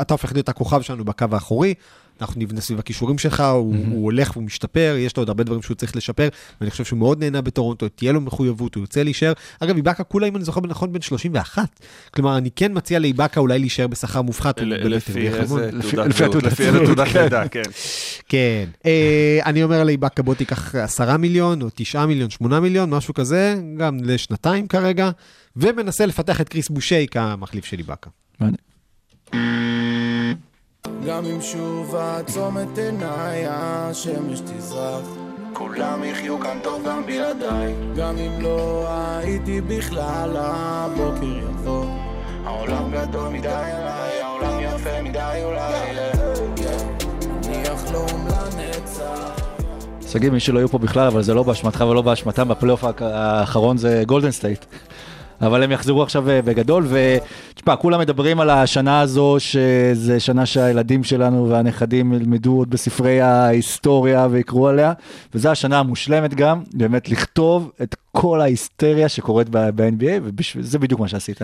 S5: אתה הופך להיות הכוכב שלנו בקו האחורי, אנחנו נבנה סביב הכישורים שלך, הוא, הוא הולך והוא משתפר, יש לו עוד הרבה דברים שהוא צריך לשפר, ואני חושב שהוא מאוד נהנה בטורונטו, תהיה לו מחויבות, הוא ירצה להישאר. אגב, איבאקה כולה, אם אני זוכר נכון, בן 31. כלומר, אני כן מציע לאיבאקה אולי להישאר בשכר מופחת.
S6: לפי. איזה תעודת
S3: כן.
S6: לידה, כן.
S5: כן. אה, אני אומר לאיבאקה, בוא תיקח עשרה מיליון, או תשעה מיליון, שמונה מיליון, משהו כזה, גם לשנתיים כרגע, ומנסה לפתח את קריס בושי כמחליף של איבאקה.
S3: מעניין.
S8: גם אם שוב אעצום את עיניי, השמש תזרח. כולם יחיו כאן טוב גם בלעדיי. גם אם לא הייתי בכלל, הבוקר יבוא. העולם גדול מדי עליי, העולם יפה מדי אולי. אני אחלום לנצח.
S3: שגיא, מי שלא היו פה בכלל, אבל זה לא באשמתך ולא באשמתם, בפלייאוף האחרון זה גולדן סטייט. אבל הם יחזרו עכשיו אה, בגדול, ותשמע, כולם מדברים על השנה הזו, שזה שנה שהילדים שלנו והנכדים ילמדו עוד בספרי ההיסטוריה ויקראו עליה, וזו השנה המושלמת גם, באמת לכתוב את כל ההיסטריה שקורית ב-NBA, וזה בדיוק מה שעשית.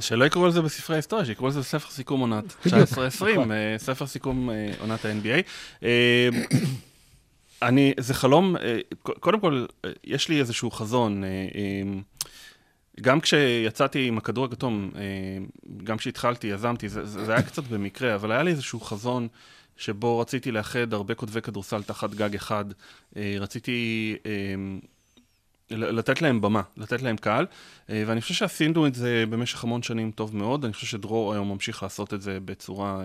S6: שלא יקראו על זה בספרי ההיסטוריה, שיקראו על זה בספר סיכום עונת
S3: בדיוק,
S6: 19-20,
S3: נכון.
S6: אה, ספר סיכום אה, עונת ה-NBA. אני, זה חלום, קודם כל, יש לי איזשהו חזון. גם כשיצאתי עם הכדור הכתום, אה, גם כשהתחלתי, יזמתי, זה, זה היה קצת במקרה, אבל היה לי איזשהו חזון שבו רציתי לאחד הרבה כותבי כדורסל תחת גג אחד. אה, רציתי אה, לתת להם במה, לתת להם קהל, ואני חושב שעשינו את זה במשך המון שנים טוב מאוד. אני חושב שדרור היום ממשיך לעשות את זה בצורה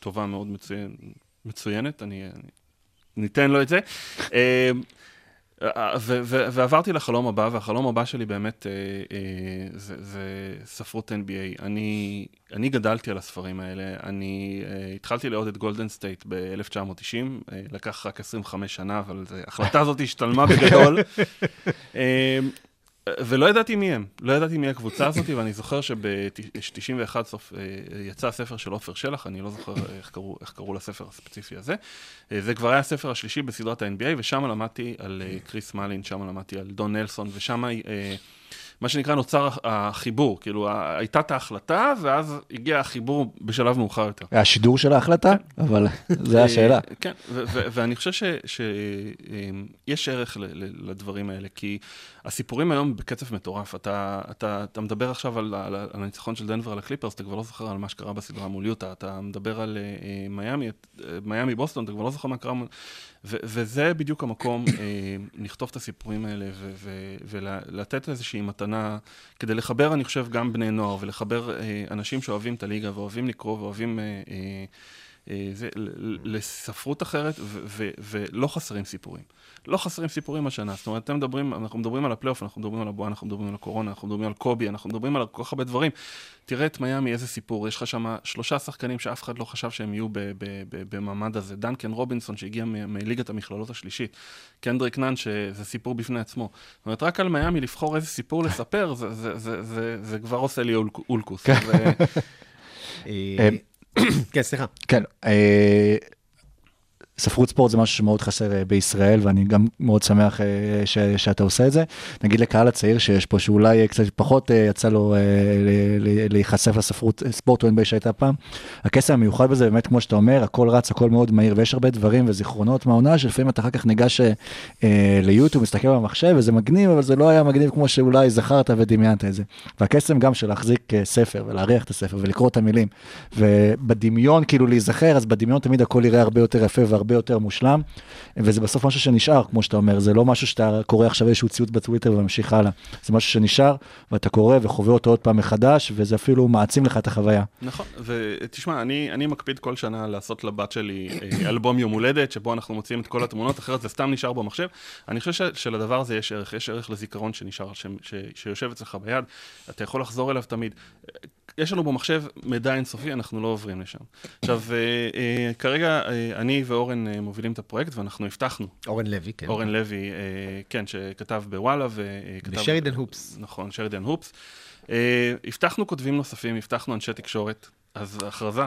S6: טובה מאוד, מצוינת. אני, אני ניתן לו את זה. אה, ו- ו- ועברתי לחלום הבא, והחלום הבא שלי באמת אה, אה, זה, זה ספרות NBA. אני, אני גדלתי על הספרים האלה, אני אה, התחלתי לאהוד את גולדן סטייט ב-1990, אה, לקח רק 25 שנה, אבל זה- ההחלטה הזאת השתלמה בגדול. אה, ולא ידעתי מי הם, לא ידעתי מי הקבוצה הזאת, ואני זוכר שב-91 סוף אה, יצא הספר של עופר שלח, אני לא זוכר איך קראו, איך קראו לספר הספציפי הזה. אה, זה כבר היה הספר השלישי בסדרת ה-NBA, ושם למדתי על אה, קריס מלין, שם למדתי על דון נלסון, ושם מה שנקרא נוצר החיבור, כאילו הייתה את ההחלטה, ואז הגיע החיבור בשלב מאוחר יותר.
S3: השידור של ההחלטה, אבל זה השאלה.
S6: אה, כן, ואני חושב שיש ערך ל- ל- לדברים האלה, כי הסיפורים היום בקצב מטורף. אתה, מדבר עכשיו על, הניצחון של דנבר על הקליפרס, אתה כבר לא זוכר על מה שקרה בסדרה מול יוטה, אתה מדבר על אה, מיאמי, אה, מיאמי בוסטון, אתה כבר לא זוכר מה קרה מול... וזה בדיוק המקום לכתוב את הסיפורים האלה ולתת איזושהי מתנה, כדי לחבר, אני חושב, גם בני נוער, ולחבר אה, אנשים שאוהבים את הליגה ואוהבים לקרוא ואוהבים... אה, אה, זה, ל- ל- לספרות אחרת, ו- ו- ולא חסרים סיפורים. לא חסרים סיפורים השנה. זאת אומרת, אתם מדברים, אנחנו מדברים על הפלייאוף, אנחנו מדברים על הבועה, אנחנו מדברים על הקורונה, אנחנו מדברים על קובי, אנחנו מדברים על כל כך הרבה דברים. תראה את מיאמי, איזה סיפור. יש לך שם שלושה שחקנים שאף אחד לא חשב שהם יהיו ב- ב- ב- במעמד הזה. דנקן רובינסון, שהגיע מליגת המכללות השלישית. קנדריק נאן, שזה סיפור בפני עצמו. זאת אומרת, רק על מיאמי לבחור איזה סיפור לספר, זה, זה, זה, זה, זה כבר עושה לי אולק- אולקוס.
S5: כן, סליחה.
S3: כן, אה, ספרות ספורט זה משהו שמאוד חסר אה, בישראל, ואני גם מאוד שמח אה, ש, שאתה עושה את זה. נגיד לקהל הצעיר שיש פה, שאולי אה, קצת פחות יצא לו להיחשף לספרות ספורט או NBA שהייתה פעם. הקסם המיוחד בזה, באמת, כמו שאתה אומר, הכל רץ, הכל מאוד מהיר, ויש הרבה דברים וזיכרונות מהעונה, שלפעמים אתה אחר כך ניגש ליוטיוב, מסתכל במחשב, וזה מגניב, אבל זה לא היה מגניב כמו שאולי זכרת ודמיינת את זה. והקסם גם של להחזיק ספר, ולהריח את הספר, ולקרוא את המילים, ובדמיון כאילו להיזכר, אז בדמיון תמיד הכל יראה הרבה יותר יפה יותר מושלם, וזה בסוף משהו שנשאר, כמו שאתה אומר, זה לא משהו שאתה קורא עכשיו איזשהו ציוץ בטוויטר וממשיך הלאה, זה משהו שנשאר, ואתה קורא וחווה אותו עוד פעם מחדש, וזה אפילו מעצים לך את החוויה.
S6: נכון, ותשמע, אני, אני מקפיד כל שנה לעשות לבת שלי אה, אלבום יום הולדת, שבו אנחנו מוציאים את כל התמונות, אחרת זה סתם נשאר במחשב. אני חושב ש- שלדבר הזה יש ערך, יש ערך לזיכרון שנשאר, ש, ש, שיושב אצלך ביד, אתה יכול לחזור אליו תמיד. יש לנו במחשב מידע אינסופי, אנחנו לא עוברים לשם. עכשיו, אה, אה, כרגע אה, אני ואורן מובילים את הפרויקט, ואנחנו הבטחנו,
S5: אורן לוי, כן.
S6: אורן לוי, כן, שכתב בוואלה וכתב...
S5: ושרידן הופס.
S6: נכון, שרידן הופס. הבטחנו כותבים נוספים, הבטחנו אנשי תקשורת, אז הכרזה.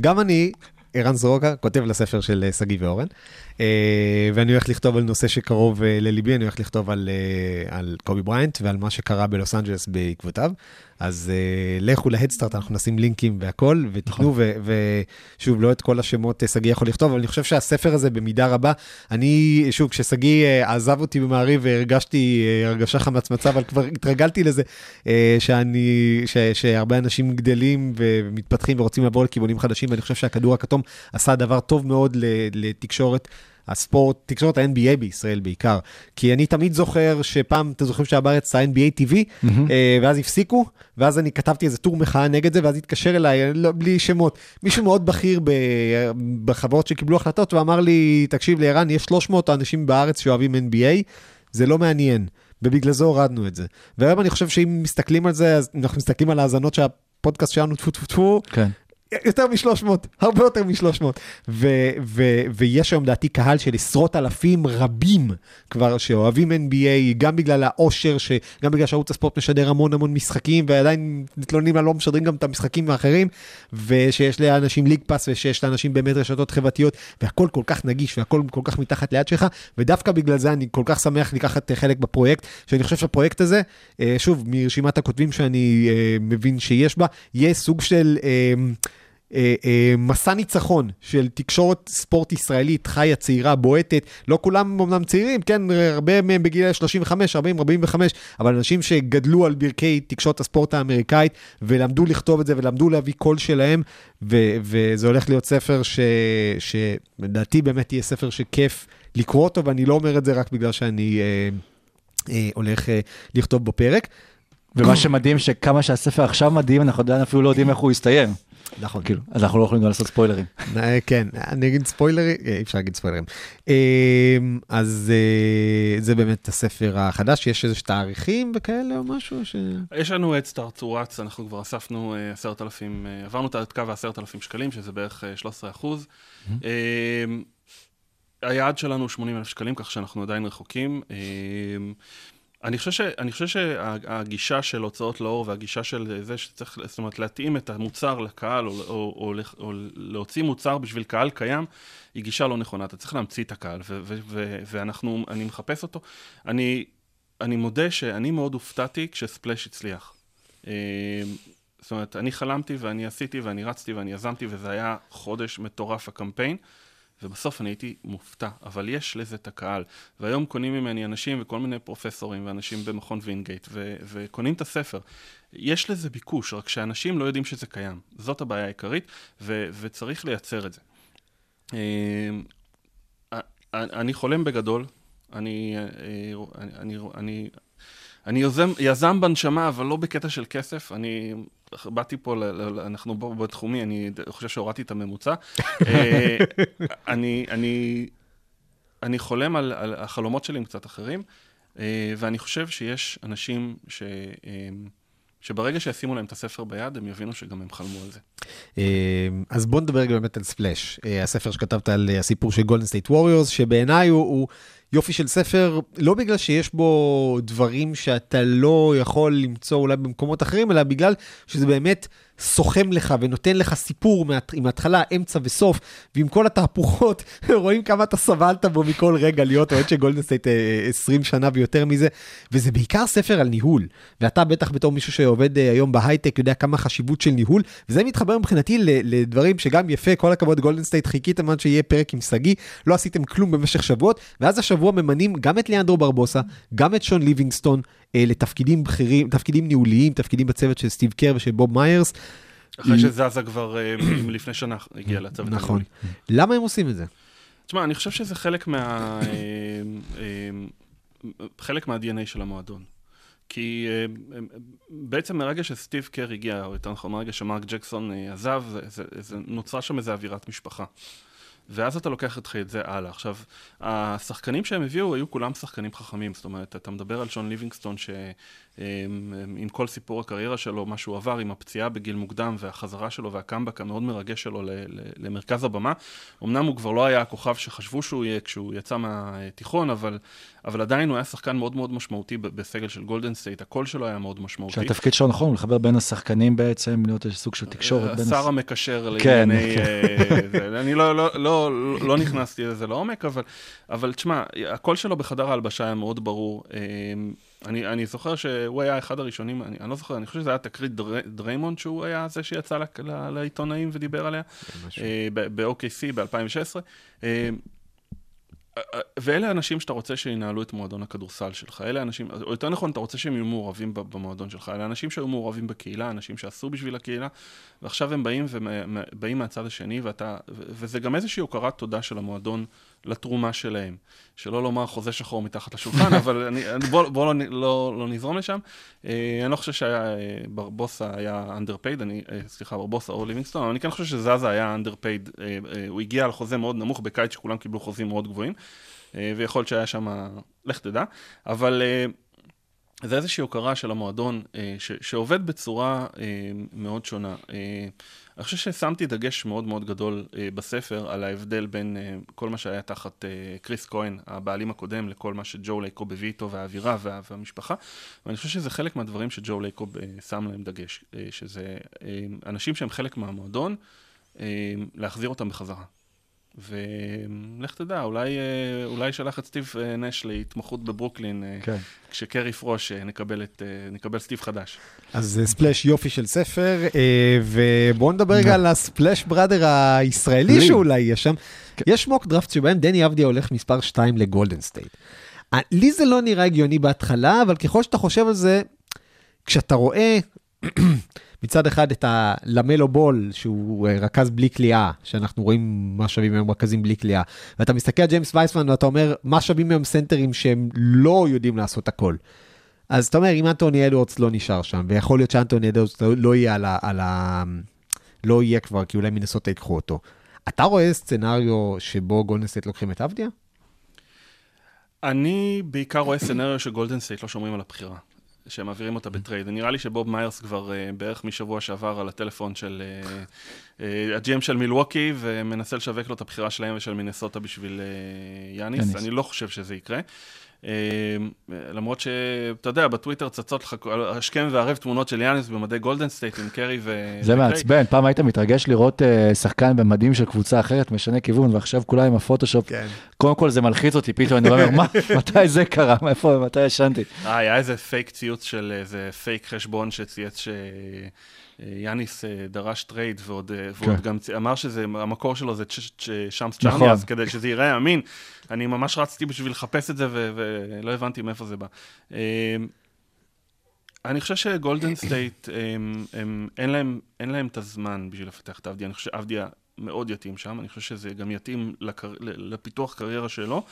S5: גם אני, ערן זרוקה, כותב לספר של אה, שגיא ואורן, אה, ואני הולך לכתוב על נושא שקרוב אה, לליבי, אני הולך לכתוב על, על קובי בריינט ועל מה שקרה בלוס אנג'לס בעקבותיו. אז לכו להדסטארט, אנחנו נשים לינקים והכל, ותיתנו, ו- ושוב, לא את כל השמות שגיא יכול לכתוב, אבל אני חושב שהספר הזה במידה רבה, אני, שוב, כששגיא עזב אותי במעריב והרגשתי הרגשה חמצמצה, אבל כבר התרגלתי לזה, שאני, ש- שהרבה אנשים גדלים ומתפתחים ורוצים לעבור לכיוונים חדשים, ואני חושב שהכדור הכתום עשה דבר טוב מאוד לתקשורת. הספורט, תקשורת ה-NBA בישראל בעיקר. כי אני תמיד זוכר שפעם, אתם זוכרים שהיה בארץ ה-NBA TV, אה, ואז הפסיקו, ואז אני כתבתי איזה טור מחאה נגד זה, ואז התקשר אליי, לא, בלי שמות, מישהו מאוד בכיר ב, בחברות שקיבלו החלטות, ואמר לי, תקשיב לערן, יש 300 אנשים בארץ שאוהבים NBA, זה לא מעניין, ובגלל זה הורדנו את זה. והיום אני חושב שאם מסתכלים על זה, אז אנחנו מסתכלים על האזנות שהפודקאסט שלנו, טפו טפו טפו,
S3: כן.
S5: יותר מ-300, הרבה יותר מ-300. ו- ו- ויש היום, לדעתי, קהל של עשרות אלפים רבים כבר שאוהבים NBA, גם בגלל העושר, גם בגלל שערוץ הספורט משדר המון המון משחקים, ועדיין מתלוננים על לא משדרים גם את המשחקים האחרים, ושיש לאנשים ליג פאס, ושיש לאנשים באמת רשתות חברתיות, והכל כל כך נגיש, והכל כל כך מתחת ליד שלך, ודווקא בגלל זה אני כל כך שמח לקחת חלק בפרויקט, שאני חושב שהפרויקט הזה, אה, שוב, מרשימת הכותבים שאני אה, מבין שיש בה, יהיה סוג של... אה, אה, מסע ניצחון של תקשורת ספורט ישראלית חיה, צעירה, בועטת, לא כולם אמנם צעירים, כן, הרבה מהם בגיל 35, 40, 45, אבל אנשים שגדלו על ברכי תקשורת הספורט האמריקאית ולמדו לכתוב את זה ולמדו להביא קול שלהם, ו- וזה הולך להיות ספר שלדעתי באמת יהיה ספר שכיף לקרוא אותו, ואני לא אומר את זה רק בגלל שאני אה, אה, הולך אה, לכתוב בו פרק.
S3: ומה שמדהים, שכמה שהספר עכשיו מדהים, אנחנו עדיין אפילו לא יודעים איך הוא יסתיים.
S5: נכון.
S3: כאילו, אז אנחנו לא יכולים גם לעשות ספוילרים.
S5: אה, כן, אני אגיד ספוילרים, אה, אי אפשר להגיד ספוילרים. אה, אז אה, זה באמת הספר החדש, יש איזה תאריכים וכאלה או משהו? ש...
S6: יש לנו Start, הוא רץ, אנחנו כבר אספנו אה, עשרת אלפים, אה, עברנו את קו העשרת אלפים שקלים, שזה בערך אה, 13 אחוז. אה, היעד שלנו הוא 80 אלף שקלים, כך שאנחנו עדיין רחוקים. אני חושב, ש, אני חושב שהגישה של הוצאות לאור והגישה של זה שצריך, זאת אומרת, להתאים את המוצר לקהל או, או, או, או להוציא מוצר בשביל קהל קיים, היא גישה לא נכונה. אתה צריך להמציא את הקהל, ו, ו, ו, ואנחנו, אני מחפש אותו. אני, אני מודה שאני מאוד הופתעתי כשספלאש הצליח. אה, זאת אומרת, אני חלמתי ואני עשיתי ואני רצתי ואני יזמתי, וזה היה חודש מטורף הקמפיין. ובסוף אני הייתי מופתע, אבל יש לזה את הקהל. והיום קונים ממני אנשים וכל מיני פרופסורים ואנשים במכון וינגייט, ו- וקונים את הספר. יש לזה ביקוש, רק שאנשים לא יודעים שזה קיים. זאת הבעיה העיקרית, ו- וצריך לייצר את זה. אה, אני חולם בגדול, אני, אה, אני, אני, אני, יוזם, יזם בנשמה, אבל לא בקטע של כסף. אני באתי פה, ל, ל, אנחנו פה בתחומי, אני חושב שהורדתי את הממוצע. אה, אני, אני, אני חולם על, על החלומות שלי הם קצת אחרים, אה, ואני חושב שיש אנשים ש... אה, שברגע שישימו להם את הספר ביד, הם יבינו שגם הם חלמו על זה.
S5: אז בוא נדבר באמת על ספלאש, הספר שכתבת על הסיפור של גולדן סטייט ווריורס, שבעיניי הוא, הוא יופי של ספר, לא בגלל שיש בו דברים שאתה לא יכול למצוא אולי במקומות אחרים, אלא בגלל שזה באמת סוכם לך ונותן לך סיפור עם התחלה, אמצע וסוף, ועם כל התהפוכות, רואים כמה אתה סבלת בו מכל רגע להיות אוהד של גולדן סטייט 20 שנה ויותר מזה, וזה בעיקר ספר על ניהול, ואתה בטח בתור מישהו שעובד היום בהייטק יודע כמה חשיבות של ניהול, וזה מתחבר מבחינתי לדברים שגם יפה, כל הכבוד גולדן סטייט, חיכיתם עד שיהיה פרק עם שגיא, לא עשיתם כלום במשך שבועות, ואז השבוע ממנים גם את ליאנדרו ברבוסה, גם את שון ליבינגסטון, לתפקידים בכירים, תפקידים ניהוליים, תפקידים בצוות של סטיב קר ושל בוב מיירס.
S6: אחרי שזאזא כבר לפני שנה הגיע לצוות
S5: הניהולי. נכון. למה הם עושים את זה?
S6: תשמע, אני חושב שזה חלק מה... חלק מה-DNA של המועדון. כי בעצם מרגע שסטיב קר הגיע, או יותר נכון, מרגע שמרק ג'קסון עזב, זה, זה, זה נוצרה שם איזו אווירת משפחה. ואז אתה לוקח את את זה הלאה. עכשיו, השחקנים שהם הביאו היו כולם שחקנים חכמים, זאת אומרת, אתה מדבר על שון ליבינגסטון, שעם כל סיפור הקריירה שלו, מה שהוא עבר עם הפציעה בגיל מוקדם, והחזרה שלו והקאמבק המאוד מרגש שלו למרכז הבמה. אמנם הוא כבר לא היה הכוכב שחשבו שהוא יהיה כשהוא יצא מהתיכון, אבל, אבל עדיין הוא היה שחקן מאוד מאוד משמעותי בסגל של גולדן סטייט, הקול שלו היה מאוד משמעותי.
S3: שהתפקיד שלו נכון, הוא לחבר בין השחקנים בעצם, להיות איזה סוג של תקשורת.
S6: השר
S3: הש-
S6: המקשר
S3: כן,
S6: לענייני...
S3: כן.
S6: אה, זה. אני לא, לא, לא, לא נכנסתי לזה לעומק, אבל, אבל תשמע, הקול שלו בחדר ההלבשה היה מאוד ברור. אה, אני, אני זוכר שהוא היה אחד הראשונים, אני, אני לא זוכר, אני חושב שזה היה תקרית דר, דריימונד, שהוא היה זה שיצא ל- ל- לעיתונאים ודיבר עליה, אה, ב-OKC ב-2016. אה, ואלה האנשים שאתה רוצה שינהלו את מועדון הכדורסל שלך. אלה האנשים, או יותר נכון, אתה רוצה שהם יהיו מעורבים במועדון שלך. אלה אנשים שהיו מעורבים בקהילה, אנשים שעשו בשביל הקהילה, ועכשיו הם באים, ומה- באים מהצד השני, ואתה, וזה גם איזושהי הוקרת תודה של המועדון לתרומה שלהם. שלא לומר חוזה שחור מתחת לשולחן, אבל אני- בוא, לא, לא, לא נזרום לשם. אה, אני לא חושב שהיה, אה, היה underpaid, אני, אה, סליחה, ברבוסה או ליבינגסטון, אבל אני כן חושב שזזה היה underpaid. אה, אה, הוא הגיע על חוזה מאוד נמוך בקיץ שכולם קיבלו חוזים מאוד גבוהים. אה, ויכול להיות שהיה שם, לך תדע, אבל אה, זה איזושהי הוקרה של המועדון אה, ש, שעובד בצורה אה, מאוד שונה. אני חושב ששמתי דגש מאוד מאוד גדול אה, בספר על ההבדל בין אה, כל מה שהיה תחת אה, קריס כהן, הבעלים הקודם, לכל מה שג'ו לייקוב הביא איתו, והאווירה וה, והמשפחה. ואני חושב שזה חלק מהדברים שג'ו לייקוב אה, שם להם דגש, אה, שזה אה, אנשים שהם חלק מהמועדון, אה, להחזיר אותם בחזרה. ולך תדע, אולי, אה, אולי שלח את סטיב אה, נש להתמחות בברוקלין, אה,
S3: כן.
S6: כשקרי יפרוש, נקבל, את, נקבל סטיב חדש.
S5: אז זה ספלאש יופי של ספר, ובואו נדבר רגע על ה splash brother הישראלי
S3: לי.
S5: שאולי יש שם. יש mock draft שבהם דני אבדיה הולך מספר 2 לגולדן סטייט. לי זה לא נראה הגיוני בהתחלה, אבל ככל שאתה חושב על זה, כשאתה רואה מצד אחד את הלמלו בול, שהוא אה, רכז בלי קליעה, שאנחנו רואים מה שווים היום רכזים בלי קליעה, ואתה מסתכל על ג'יימס וייסמן ואתה אומר, מה שווים היום סנטרים שהם לא יודעים לעשות הכל. אז אתה אומר, אם אנטוני אדוורדס לא נשאר שם, ויכול להיות שאנטוני אדוורדס לא- לא יהיה על ה... על ה... לא יהיה כבר, כי אולי מינסוטה ייקחו אותו. אתה רואה scenario שבו גולדן סטייט לוקחים את אבדיה?
S6: אני בעיקר רואה scenario שגולדן סטייט לא שומרים על הבחירה, שהם מעבירים אותה בטרייד. נראה לי שבוב מיירס כבר אה, בערך משבוע שעבר על הטלפון של אה, אה, ה GM של מילווקי, ומנסה לשווק לו את הבחירה שלהם ושל מינסוטה בשביל. יאניס. אני לא חושב שזה יקרה. אה, למרות שאתה יודע, בטוויטר צצות לך השכם והערב תמונות של יאניס במדי גולדן סטייט עם קרי ו...
S3: זה. מעצבן, פעם היית מתרגש לראות אה, שחקן במדים של קבוצה אחרת, משנה כיוון, ועכשיו כולם עם הפוטושופ.
S5: כן.
S3: קודם כל זה מלחיץ אותי, פתאום אני אומר, מה, מתי זה קרה? מאיפה, מתי ישנתי?
S6: אה, היה איזה פייק ציוץ של איזה פייק חשבון שצייץ שיאניס אה, דרש טרייד, ועוד, אה, ועוד
S3: כן.
S6: גם צי- אמר שזה, המקור שלו זה שאמס
S3: נכון.
S6: צ'ראניה, כדי שזה ייראה אמין. אני ממש רצתי בשביל לחפש את זה, ו- ולא הבנתי מאיפה זה בא. אה, אני חושב שגולדן סטייט, הם, הם, אין, להם, אין להם את הזמן בשביל לפתח את אבדיה. אני חושב שאבדיה מאוד יתאים שם, אני חושב שזה גם יתאים לקר... לפיתוח קריירה שלו,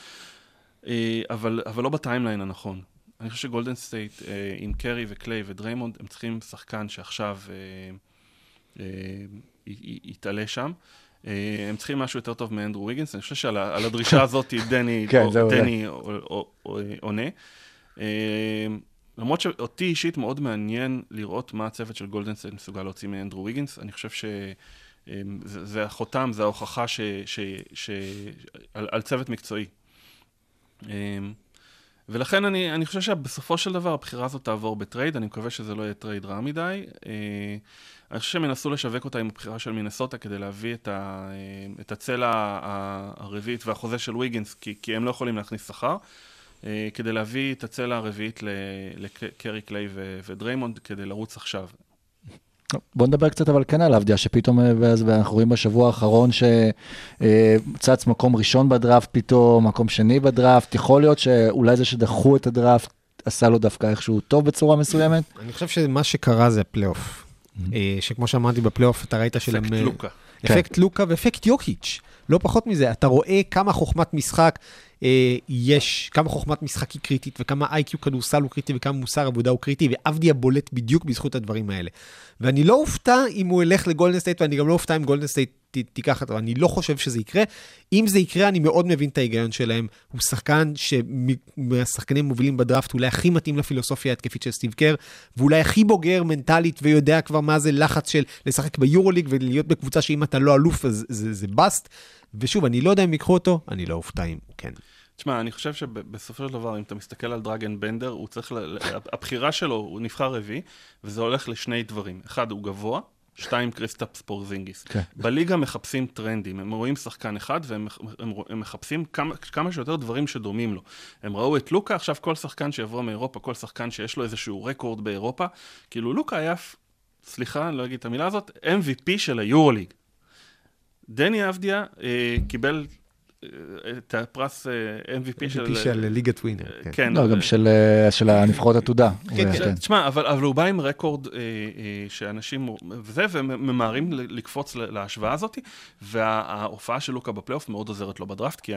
S6: אבל, אבל לא ב timeline הנכון. אני חושב שגולדן סטייט אה, עם קרי וקליי ודריימונד, הם צריכים שחקן שעכשיו אה, אה, יתעלה שם. הם צריכים משהו יותר טוב מאנדרו ויגנס, אני חושב שעל הדרישה הזאת דני,
S3: כן,
S6: או-. דני עונה. למרות שאותי אישית מאוד מעניין לראות מה הצוות של גולדן סטייט מסוגל להוציא מאנדרו ויגנס. אני חושב שזה זה החותם, זה ההוכחה ש, ש, ש, על, על צוות מקצועי. ולכן אני, אני חושב שבסופו של דבר הבחירה הזאת תעבור בטרייד, אני מקווה שזה לא יהיה טרייד רע מדי. אה, אני חושב שהם ינסו לשווק אותה עם הבחירה של מינסוטה כדי להביא את, ה, אה, את הצלע הרביעית והחוזה של ויגינס, כי, כי הם לא יכולים להכניס שכר, אה, כדי להביא את הצלע הרביעית לקרי קליי ודריימונד כדי לרוץ עכשיו.
S3: בוא נדבר קצת אבל כן על אבדיה, שפתאום, אה, ואז אנחנו רואים בשבוע האחרון שצץ מקום ראשון בדראפט פתאום, מקום שני בדראפט, יכול להיות שאולי זה שדחו את הדראפט עשה לו דווקא איכשהו טוב בצורה מסוימת?
S5: אני חושב שמה שקרה זה הפלייאוף. אה, שכמו שאמרתי בפלייאוף, אתה ראית שלהם...
S6: אפקט לוקה.
S5: אפקט לוקה ואפקט יוקיץ'. לא פחות מזה, אתה רואה כמה חוכמת משחק אה, יש, כמה חוכמת משחק היא קריטית, וכמה IQ כדורסל הוא קריטי, וכמה מוסר עבודה הוא קריטי, ואבדיה בולט בדיוק בזכות הדברים האלה. ואני לא אופתע אם הוא ילך לגולדן סטייט, ואני גם לא אופתע אם גולדן סטייט תיקח אותו, אני לא חושב שזה יקרה. אם זה יקרה, אני מאוד מבין את ההיגיון שלהם. הוא שחקן שמהשחקנים המובילים בדראפט, אולי הכי מתאים לפילוסופיה ההתקפית של סטיב קר, ואולי הכי בוגר מנטלית ויודע כבר מה זה לחץ של לשחק ביורוליג ולהיות בקבוצה שאם אתה לא אלוף אז זה, זה bust. ושוב, אני לא יודע אם ייקחו אותו, אני לא אופתע אם כן.
S6: תשמע, אני חושב שבסופו של דבר, אם אתה מסתכל על דרגן בנדר, הוא צריך, ל... הבחירה שלו, הוא נבחר רביעי, וזה הולך לשני דברים. אחד, הוא גבוה, שתיים, קריסטפס פורזינגיס.
S3: כן.
S6: בליגה מחפשים טרנדים, הם רואים שחקן אחד והם הם, הם מחפשים כמה, כמה שיותר דברים שדומים לו. הם ראו את לוקה, עכשיו כל שחקן שיבוא מאירופה, כל שחקן שיש לו איזשהו רקורד באירופה, כאילו לוקה היה, סליחה, אני לא אגיד את המילה הזאת, MVP של היורוליג. דני אבדיה אה, קיבל אה, את הפרס אה, MVP של...
S5: MVP של ליגת ווינר. כן.
S6: כן,
S3: לא, גם של, הנבחרות עתודה.
S5: כן,
S3: הוא-
S5: כן.
S6: תשמע, אבל, הוא בא עם רקורד שאנשים, וזה, והם ממהרים ל- לקפוץ להשוואה הזאת, וההופעה של לוקה בפלייאוף מאוד עוזרת לו בדראפט, כי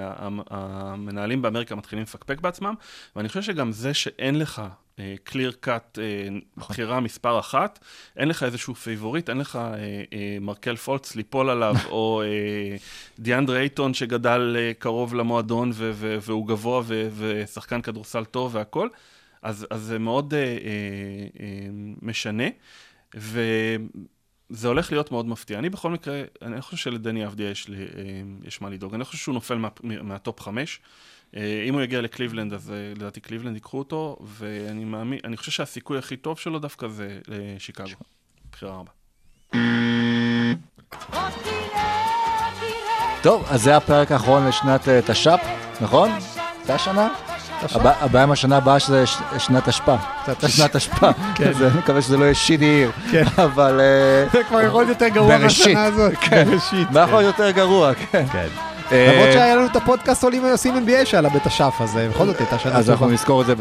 S6: המנהלים באמריקה מתחילים לפקפק בעצמם, ואני חושב שגם זה שאין לך clear cut בחירה מספר אחת, אין לך איזשהו פייבוריט, אין לך אה, אה, מרקל פולץ ליפול עליו, או אה, דיאנדרה אייטון שגדל אה, קרוב למועדון והוא גבוה ושחקן כדורסל טוב והכל. אז, אז זה מאוד אה, אה, אה, משנה, וזה הולך להיות מאוד מפתיע. אני בכל מקרה, אני חושב שלדני אבדיה יש, לי, אה, יש מה לדאוג. אני חושב שהוא נופל מה, מה טופ חמש. אה, אם הוא יגיע לקליבלנד, אז אה, לדעתי קליבלנד ייקחו אותו, ואני מאמין, אני חושב שהסיכוי הכי טוב שלו דווקא זה לשיקגו. בחירה ארבע.
S3: טוב, אז זה הפרק האחרון לשנת אה, תש"פ, נכון? השנה? הבע- הבעיה עם השנה הבאה שזה ש- שנת אשפה. שנת אשפה. אז אני מקווה שזה לא יהיה שיט עיר.
S5: כן.
S3: אבל... אה,
S5: זה כבר יכול להיות יותר גרוע. מהשנה הזאת.
S3: כן.
S5: בראשית.
S3: מה יכול להיות יותר גרוע, כן.
S5: כן.
S3: אה,
S5: למרות שהיה לנו את הפודקאסט עולים ועושים NBA שעלה בתש"ף, אז אה, בכל זאת הייתה שנה
S3: אז אנחנו. נזכור את זה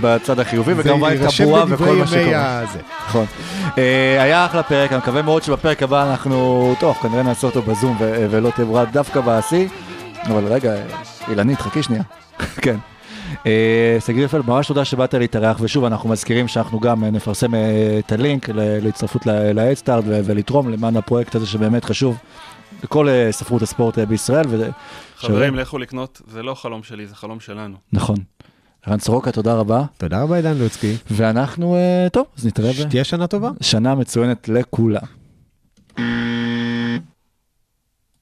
S3: בצד החיובי, וכמובן את הבועה וכל מה שקורה. נכון. אה, היה אחלה פרק, אני מקווה מאוד שבפרק הבא אנחנו, טוב, כנראה נעשה אותו בזום ולא תברה דווקא בשיא, אבל רגע, אה, אילנית, חכי שנייה. כן. אה, שגיא רפאל, ממש תודה שבאת להתארח, ושוב, אנחנו מזכירים שאנחנו גם אה, נפרסם אה, את הלינק להצטרפות ל-Headstart ולתרום למען הפרויקט הזה שבאמת חשוב לכל אה, ספרות הספורט אה, בישראל. ו-
S6: חברים,
S3: שווה.
S6: לכו לקנות, זה לא חלום שלי, זה חלום שלנו.
S3: נכון. ערן סורוקה, תודה רבה.
S5: תודה רבה עידן לוצקי.
S3: ואנחנו, אה, טוב, אז נתראה
S5: שתהיה שנה טובה.
S3: שנה מצוינת לכולם.